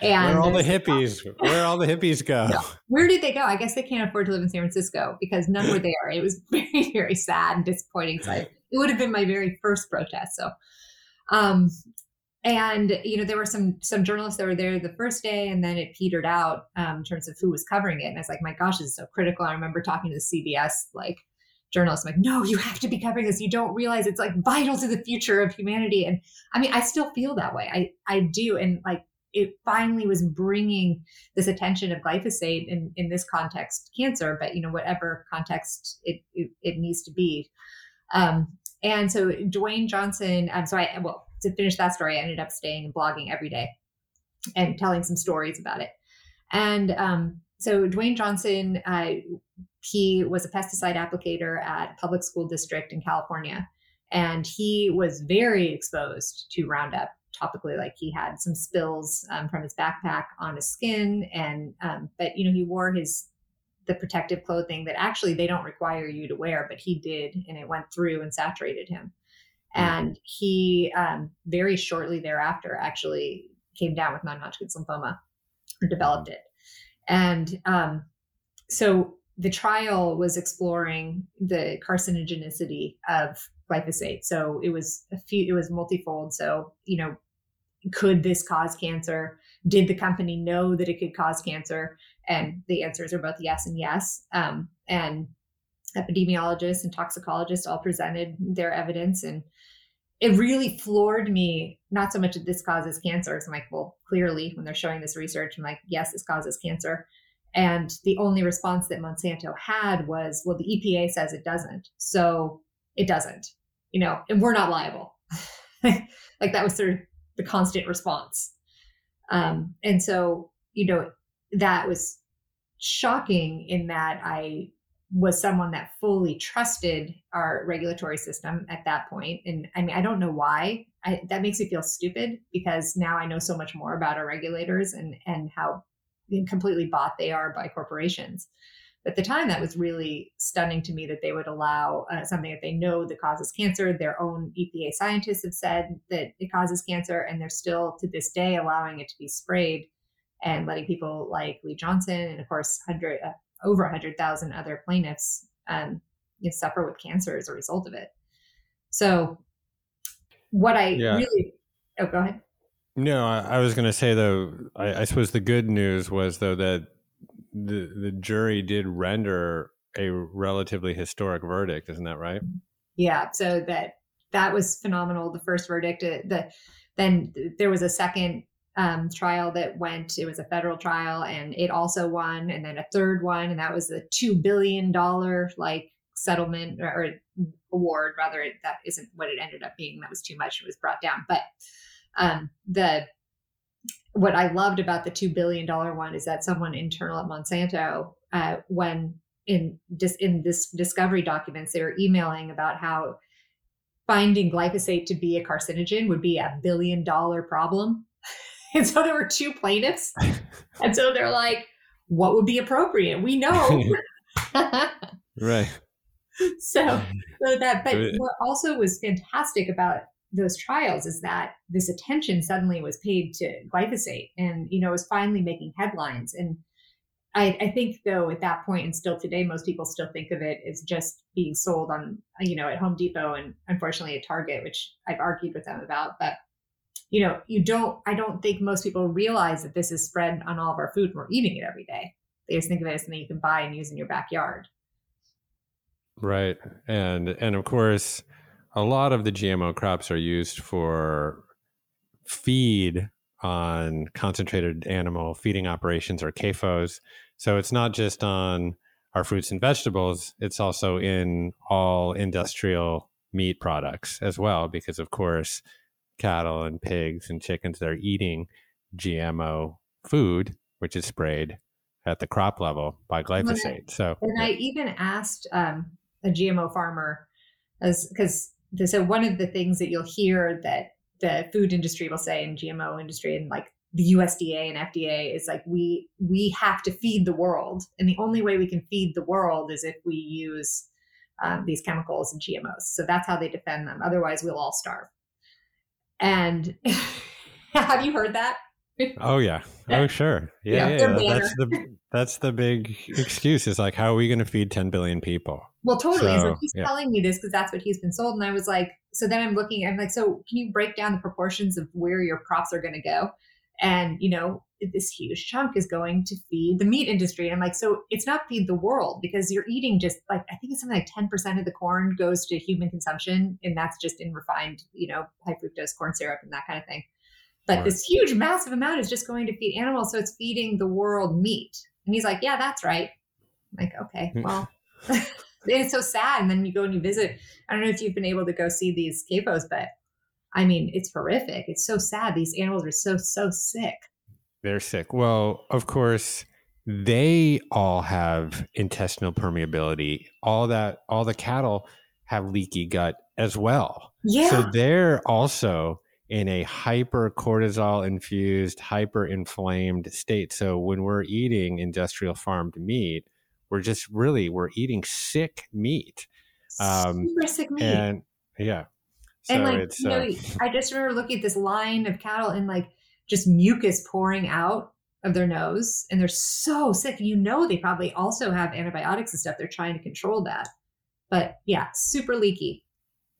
and where all the hippies? where all the hippies go? Where did they go? I guess they can't afford to live in San Francisco because none were there. It was very, very sad and disappointing. So it would have been my very first protest. So, um, and you know there were some some journalists that were there the first day, and then it petered out um, in terms of who was covering it. And I was like, my gosh, this is so critical. I remember talking to the CBS like journalists, I'm like, no, you have to be covering this. You don't realize it's like vital to the future of humanity. And I mean, I still feel that way. I I do, and like it finally was bringing this attention of glyphosate in, in this context, cancer, but you know, whatever context it, it, it needs to be. Um, and so Dewayne Johnson, um, so I, well, to finish that story, I ended up staying and blogging every day and telling some stories about it. And um, so Dewayne Johnson uh, he was a pesticide applicator at a public school district in California. And he was very exposed to Roundup topically. Like he had some spills um, from his backpack on his skin. And, um, but, you know, he wore his, the protective clothing that actually they don't require you to wear, but he did. And it went through and saturated him. Hmm. And he um, very shortly thereafter actually came down with non-Hodgkin's lymphoma or developed it. And um, so the trial was exploring the carcinogenicity of glyphosate. So it was a few, it was multifold. So, you know, could this cause cancer? Did the company know that it could cause cancer? And the answers are both yes and yes. Um, and epidemiologists and toxicologists all presented their evidence and it really floored me not so much that this causes cancer i'm like well clearly when they're showing this research i'm like yes this causes cancer and the only response that monsanto had was well the epa says it doesn't so it doesn't you know and we're not liable like that was sort of the constant response um, and so you know that was shocking in that i was someone that fully trusted our regulatory system at that point. And I mean, I don't know why. I, that makes me feel stupid because now I know so much more about our regulators and and how completely bought they are by corporations. At the time, that was really stunning to me that they would allow uh, something that they know that causes cancer. Their own EPA scientists have said that it causes cancer, and they're still to this day allowing it to be sprayed and letting people like Lee Johnson and, of course, hundred uh, over 100,000 other plaintiffs um, you know, suffer with cancer as a result of it. So, what I yeah. really, oh, go ahead. No, I, I was going to say though. I, I, suppose the good news was though that the the jury did render a relatively historic verdict. Isn't that right? Yeah. So that that was phenomenal. The first verdict. Uh, the then there was a second um, trial that went. It was a federal trial, and it also won. And then a third one, and that was a two billion dollar like settlement or, or award. Rather, that isn't what it ended up being. That was too much. It was brought down. But um, the what I loved about the two billion dollar one is that someone internal at Monsanto, uh, when in just in this discovery documents, they were emailing about how finding glyphosate to be a carcinogen would be a billion dollar problem And so there were two plaintiffs. and so they're like, what would be appropriate? We know. right. So, so that, but what also was fantastic about those trials is that this attention suddenly was paid to glyphosate and, you know, was finally making headlines. And I, I, think though at that point and still today, most people still think of it as just being sold on, you know, at Home Depot and unfortunately at Target, which I've argued with them about. But you know, you don't, I don't think most people realize that this is spread on all of our food and we're eating it every day. They just think of it as something you can buy and use in your backyard. Right. And, and of course, a lot of the GMO crops are used for feed on concentrated animal feeding operations or CAFOs. So it's not just on our fruits and vegetables, it's also in all industrial meat products as well, because of course, cattle and pigs and chickens they're eating GMO food, which is sprayed at the crop level by glyphosate. so, and yeah. I even asked um, a GMO farmer, as because so one of the things that you'll hear that the food industry will say in GMO industry and like the USDA and FDA is like we we have to feed the world, and the only way we can feed the world is if we use um, these chemicals and GMOs. So that's how they defend them. Otherwise, we'll all starve. And have you heard that? Oh yeah. Oh sure. Yeah, yeah. yeah. That's the that's the big excuse. Is like, how are we going to feed 10 billion people? Well, totally. So, he's yeah. telling me this because that's what he's been sold, and I was like, so then I'm looking. I'm like, so can you break down the proportions of where your crops are going to go? And you know, this huge chunk is going to feed the meat industry. And I'm like, so it's not feed the world because you're eating just like I think it's something like 10% of the corn goes to human consumption, and that's just in refined, you know, high fructose corn syrup and that kind of thing. But right. this huge, massive amount is just going to feed animals, so it's feeding the world meat. And he's like, yeah, that's right. I'm like, okay, hmm. well. it's so sad. And then you go and you visit. I don't know if you've been able to go see these CAFOs, but I mean, it's horrific. It's so sad. These animals are so, so sick. They're sick. Well, of course, they all have intestinal permeability. All that, all the cattle have leaky gut as well. Yeah. So they're also in a hyper cortisol infused, hyper inflamed state. So when we're eating industrial farmed meat, we're just really we're eating sick meat. Um, Super sick meat. And yeah. So and like you know, uh, I just remember looking at this line of cattle and like just mucus pouring out of their nose, and they're so sick. You know, they probably also have antibiotics and stuff. They're trying to control that, but yeah, super leaky.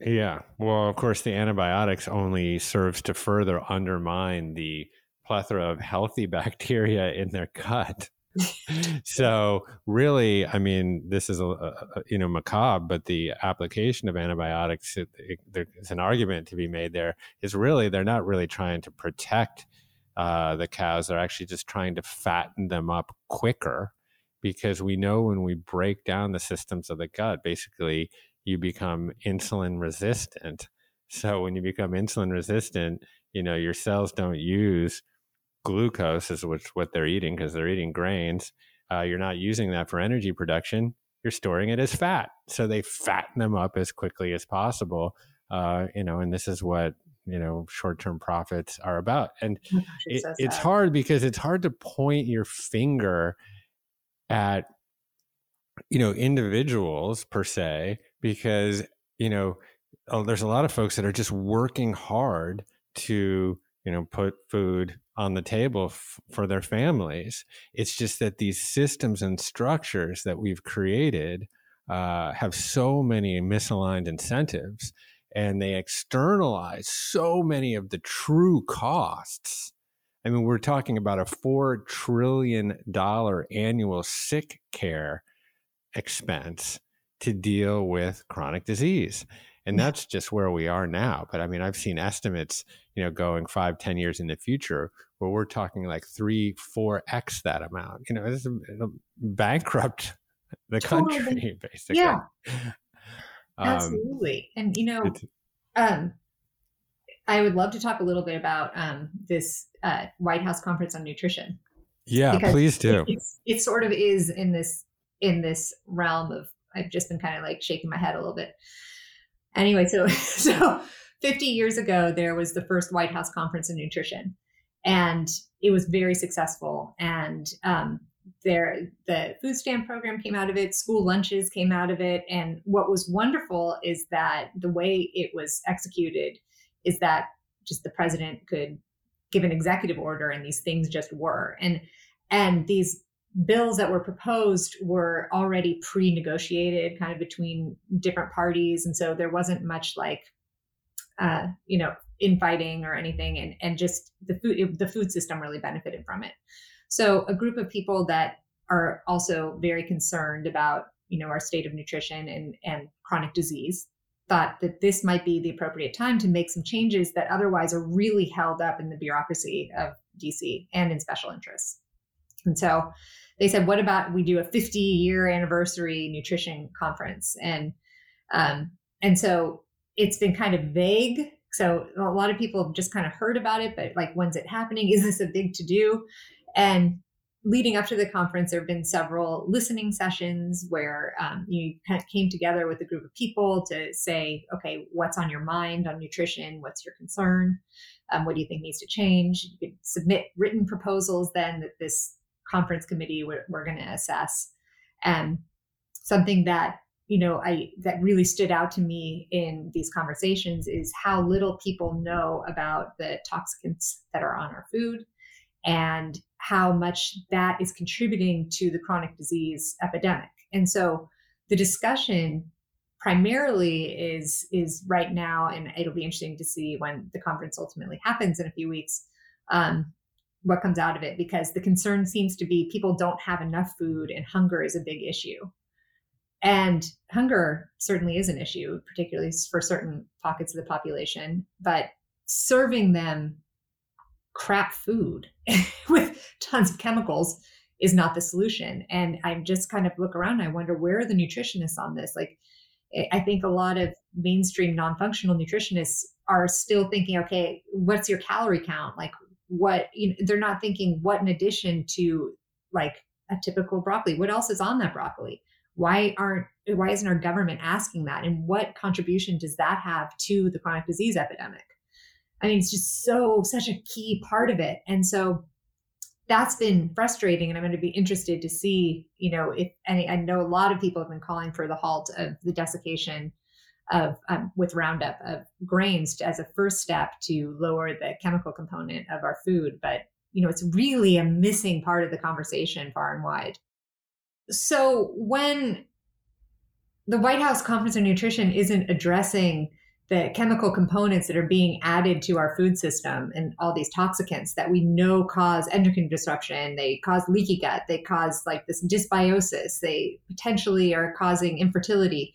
Yeah. Well, of course, the antibiotics only serves to further undermine the plethora of healthy bacteria in their gut. so really, I mean, this is a, a, you know macabre, but the application of antibiotics, it, it, there's an argument to be made there. Is really they're not really trying to protect uh, the cows; they're actually just trying to fatten them up quicker, because we know when we break down the systems of the gut, basically you become insulin resistant. So when you become insulin resistant, you know, your cells don't use glucose is which what they're eating because they're eating grains. Uh, you're not using that for energy production. You're storing it as fat. So they fatten them up as quickly as possible. Uh, you know, and this is what you know short-term profits are about. And it's, it, so it's hard because it's hard to point your finger at you know individuals per se because you know oh, there's a lot of folks that are just working hard to you know put food on the table f- for their families. It's just that these systems and structures that we've created uh, have so many misaligned incentives and they externalize so many of the true costs. I mean we're talking about a 4 trillion dollar annual sick care expense to deal with chronic disease and that's just where we are now but i mean i've seen estimates you know going five ten years in the future where we're talking like three four x that amount you know this is bankrupt the country totally. basically. Yeah. Um, absolutely and you know um i would love to talk a little bit about um this uh, white house conference on nutrition yeah please do. it, it sort of is in this in this realm of I've just been kind of like shaking my head a little bit. Anyway, so so 50 years ago, there was the first White House Conference in Nutrition, and it was very successful. And um, there, the food stamp program came out of it, school lunches came out of it, and what was wonderful is that the way it was executed is that just the president could give an executive order, and these things just were and and these bills that were proposed were already pre-negotiated kind of between different parties. And so there wasn't much like uh, you know infighting or anything. And and just the food it, the food system really benefited from it. So a group of people that are also very concerned about you know our state of nutrition and and chronic disease thought that this might be the appropriate time to make some changes that otherwise are really held up in the bureaucracy of DC and in special interests. And so they said, what about we do a 50 year anniversary nutrition conference? And um, and so it's been kind of vague. So a lot of people have just kind of heard about it, but like, when's it happening? Is this a big to do? And leading up to the conference, there have been several listening sessions where um, you kind of came together with a group of people to say, okay, what's on your mind on nutrition? What's your concern? Um, what do you think needs to change? You could submit written proposals then that this conference committee we're, we're going to assess. And something that you know i that really stood out to me in these conversations is how little people know about the toxicants that are on our food and how much that is contributing to the chronic disease epidemic. And so the discussion primarily is is right now and it'll be interesting to see when the conference ultimately happens in a few weeks um, what comes out of it because the concern seems to be people don't have enough food and hunger is a big issue. And hunger certainly is an issue, particularly for certain pockets of the population, but serving them crap food with tons of chemicals is not the solution. And I just kind of look around I wonder where are the nutritionists on this? Like, I think a lot of mainstream non functional nutritionists are still thinking, okay, what's your calorie count? Like, what you know, they're not thinking what in addition to like a typical broccoli? What else is on that broccoli? Why aren't why isn't our government asking that? And what contribution does that have to the chronic disease epidemic? I mean, it's just so such a key part of it. And so that's been frustrating and i'm going to be interested to see you know if any i know a lot of people have been calling for the halt of the desiccation of um, with roundup of grains as a first step to lower the chemical component of our food. But you know it's really a missing part of the conversation far and wide. So when the white house conference on nutrition isn't addressing the chemical components that are being added to our food system and all these toxicants that we know cause endocrine disruption they cause leaky gut they cause like this dysbiosis they potentially are causing infertility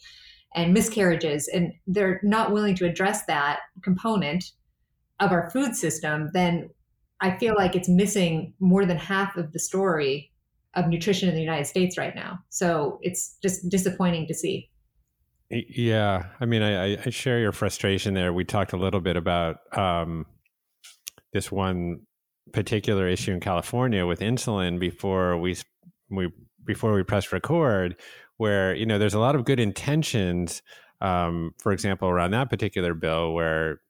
and miscarriages and they're not willing to address that component of our food system then i feel like it's missing more than half of the story of nutrition in the united states right now. So it's just disappointing to see. Yeah, I mean, I, I, share your frustration there. We talked a little bit about um, this one particular issue in California with insulin before we we before we press record, where you know there's a lot of good intentions. Um, for example, around that particular bill, where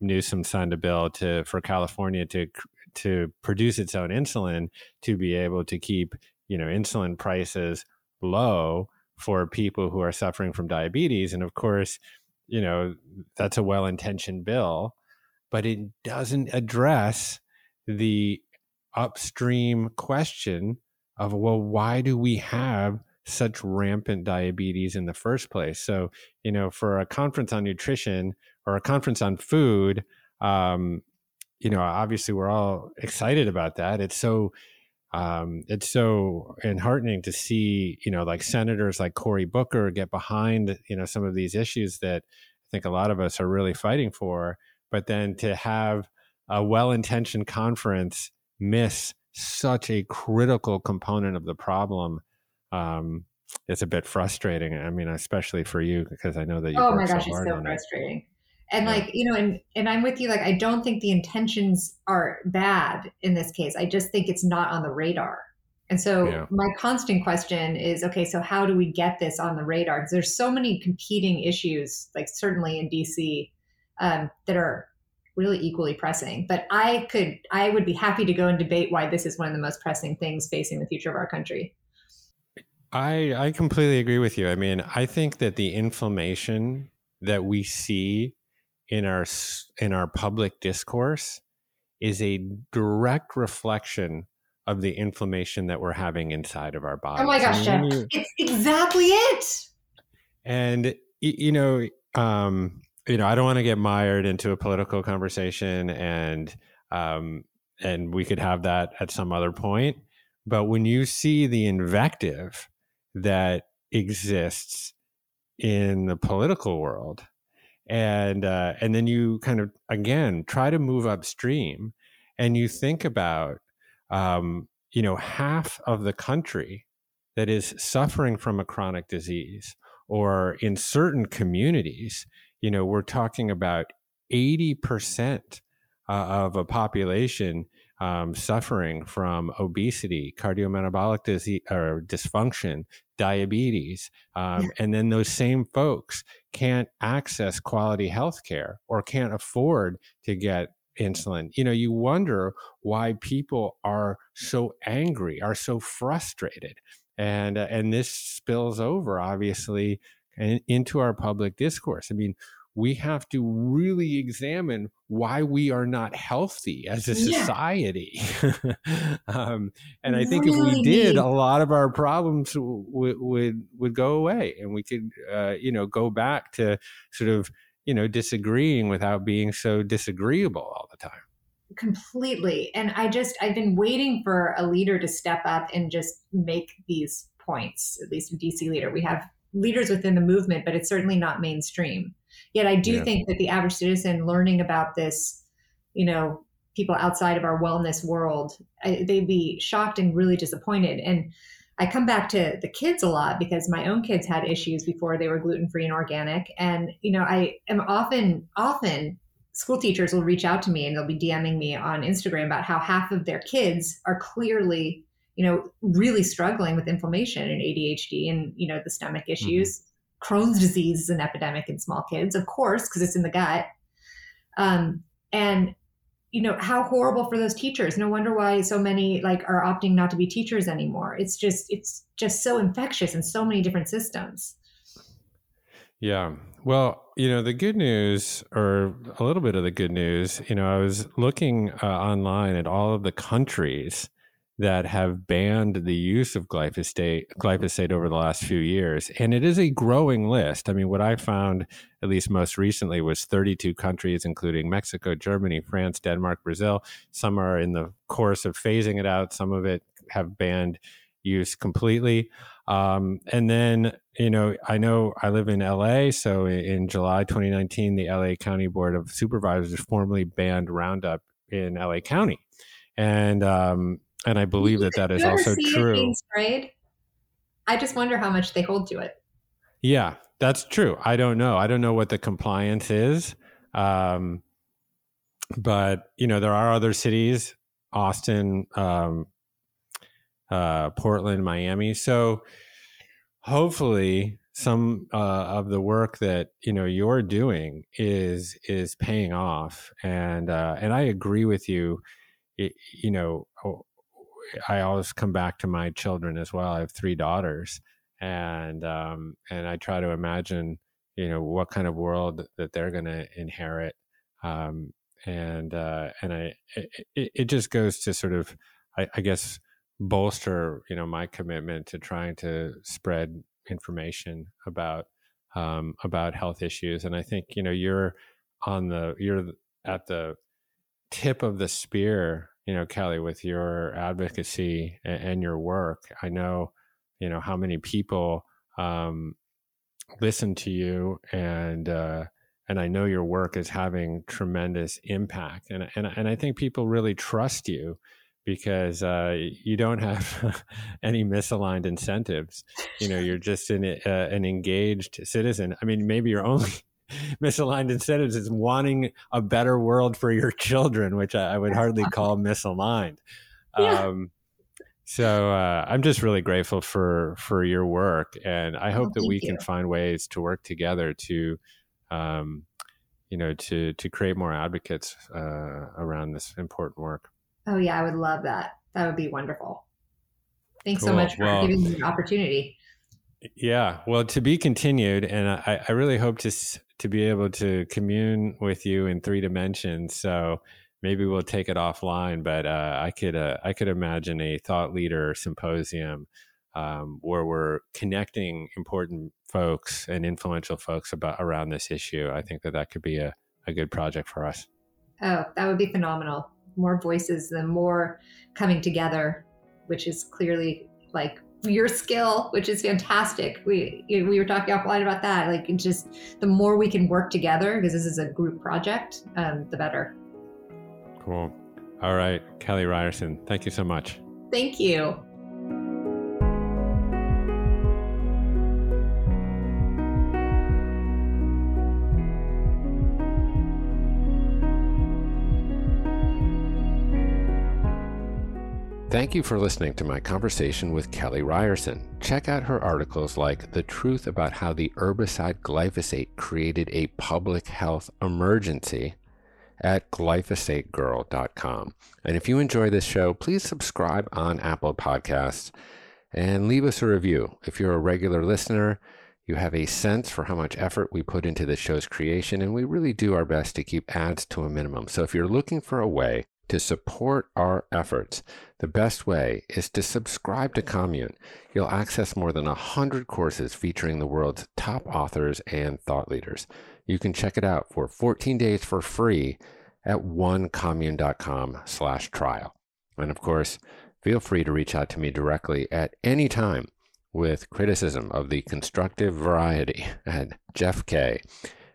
Newsom signed a bill to for California to to produce its own insulin to be able to keep you know insulin prices low for people who are suffering from diabetes. And of course, you know, that's a well intentioned bill, but it doesn't address the upstream question of, well, why do we have such rampant diabetes in the first place? So, you know, for a conference on nutrition or a conference on food, um, you know, obviously we're all excited about that. It's so um, it's so enheartening to see, you know, like senators like Cory Booker get behind, you know, some of these issues that I think a lot of us are really fighting for. But then to have a well intentioned conference miss such a critical component of the problem, um, it's a bit frustrating. I mean, especially for you, because I know that you. Oh my gosh, so it's so frustrating. It and yeah. like you know and and i'm with you like i don't think the intentions are bad in this case i just think it's not on the radar and so yeah. my constant question is okay so how do we get this on the radar because there's so many competing issues like certainly in dc um, that are really equally pressing but i could i would be happy to go and debate why this is one of the most pressing things facing the future of our country i i completely agree with you i mean i think that the inflammation that we see in our in our public discourse is a direct reflection of the inflammation that we're having inside of our body. Oh my gosh, Jeff. You, it's exactly it. And you know, um, you know, I don't want to get mired into a political conversation and um, and we could have that at some other point. But when you see the invective that exists in the political world. And uh, and then you kind of again try to move upstream and you think about um, you know half of the country that is suffering from a chronic disease or in certain communities you know we're talking about 80% uh, of a population um, suffering from obesity, cardiometabolic disease or dysfunction, diabetes, um, and then those same folks can't access quality health care or can't afford to get insulin. You know, you wonder why people are so angry, are so frustrated. And, uh, and this spills over, obviously, in, into our public discourse. I mean, we have to really examine why we are not healthy as a society. Yeah. um, and I think really if we did, a lot of our problems w- would would go away, and we could, uh, you know, go back to sort of, you know, disagreeing without being so disagreeable all the time. Completely. And I just I've been waiting for a leader to step up and just make these points. At least a DC leader, we have leaders within the movement, but it's certainly not mainstream. Yet I do yeah. think that the average citizen learning about this, you know, people outside of our wellness world, I, they'd be shocked and really disappointed. And I come back to the kids a lot because my own kids had issues before they were gluten free and organic. And, you know, I am often, often school teachers will reach out to me and they'll be DMing me on Instagram about how half of their kids are clearly you know, really struggling with inflammation and ADHD and, you know, the stomach mm-hmm. issues. Mm-hmm. Crohn's disease is an epidemic in small kids, of course, because it's in the gut. Um, and you know how horrible for those teachers. No wonder why so many like are opting not to be teachers anymore. It's just it's just so infectious in so many different systems. Yeah. Well you know the good news or a little bit of the good news you know i was looking uh, online at all of the countries that have banned the use of glyphosate glyphosate over the last few years and it is a growing list. I mean what i found at least most recently was 32 countries including mexico germany france denmark brazil. Some are in the course of phasing it out. Some of it have banned use completely. Um, and then you know i know i live in la so in july 2019 the la county board of supervisors formally banned roundup in la county. And um, and I believe that that is also true. I just wonder how much they hold to it. Yeah, that's true. I don't know. I don't know what the compliance is. Um, but you know, there are other cities, Austin, um, uh, Portland, Miami. So hopefully, some uh, of the work that you know you're doing is is paying off. And uh, and I agree with you. It, you know, I always come back to my children as well. I have three daughters, and um, and I try to imagine, you know, what kind of world that they're going to inherit, um, and uh, and I it, it, just goes to sort of, I, I guess, bolster, you know, my commitment to trying to spread information about um, about health issues, and I think you know you're on the you're at the tip of the spear you know, Kelly, with your advocacy and, and your work, I know, you know, how many people um, listen to you and, uh, and I know your work is having tremendous impact. And, and, and I think people really trust you because uh, you don't have any misaligned incentives. You know, you're just an, uh, an engaged citizen. I mean, maybe you're only misaligned incentives is wanting a better world for your children, which I, I would hardly call misaligned. Yeah. Um, so uh, I'm just really grateful for for your work, and I hope oh, that we you. can find ways to work together to, um, you know, to to create more advocates uh, around this important work. Oh yeah, I would love that. That would be wonderful. Thanks cool. so much for well, giving me the opportunity. Yeah, well, to be continued, and I, I really hope to to be able to commune with you in three dimensions. So maybe we'll take it offline, but uh, I could uh, I could imagine a thought leader symposium um, where we're connecting important folks and influential folks about around this issue. I think that that could be a, a good project for us. Oh, that would be phenomenal. More voices, the more coming together, which is clearly like your skill, which is fantastic. We we were talking offline about that. Like, just the more we can work together, because this is a group project, um, the better. Cool. All right, Kelly Ryerson, thank you so much. Thank you. Thank you for listening to my conversation with Kelly Ryerson. Check out her articles like The Truth About How the Herbicide Glyphosate Created a Public Health Emergency at glyphosategirl.com. And if you enjoy this show, please subscribe on Apple Podcasts and leave us a review. If you're a regular listener, you have a sense for how much effort we put into the show's creation, and we really do our best to keep ads to a minimum. So if you're looking for a way to support our efforts, the best way is to subscribe to Commune. You'll access more than 100 courses featuring the world's top authors and thought leaders. You can check it out for 14 days for free at onecommune.com slash trial. And of course, feel free to reach out to me directly at any time with criticism of the constructive variety at jeffk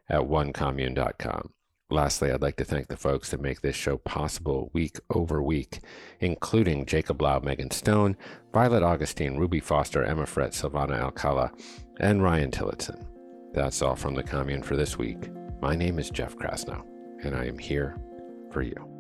at onecommune.com. Lastly, I'd like to thank the folks that make this show possible week over week, including Jacob Lau, Megan Stone, Violet Augustine, Ruby Foster, Emma Fret, Silvana Alcala, and Ryan Tillotson. That's all from the commune for this week. My name is Jeff Krasnow, and I am here for you.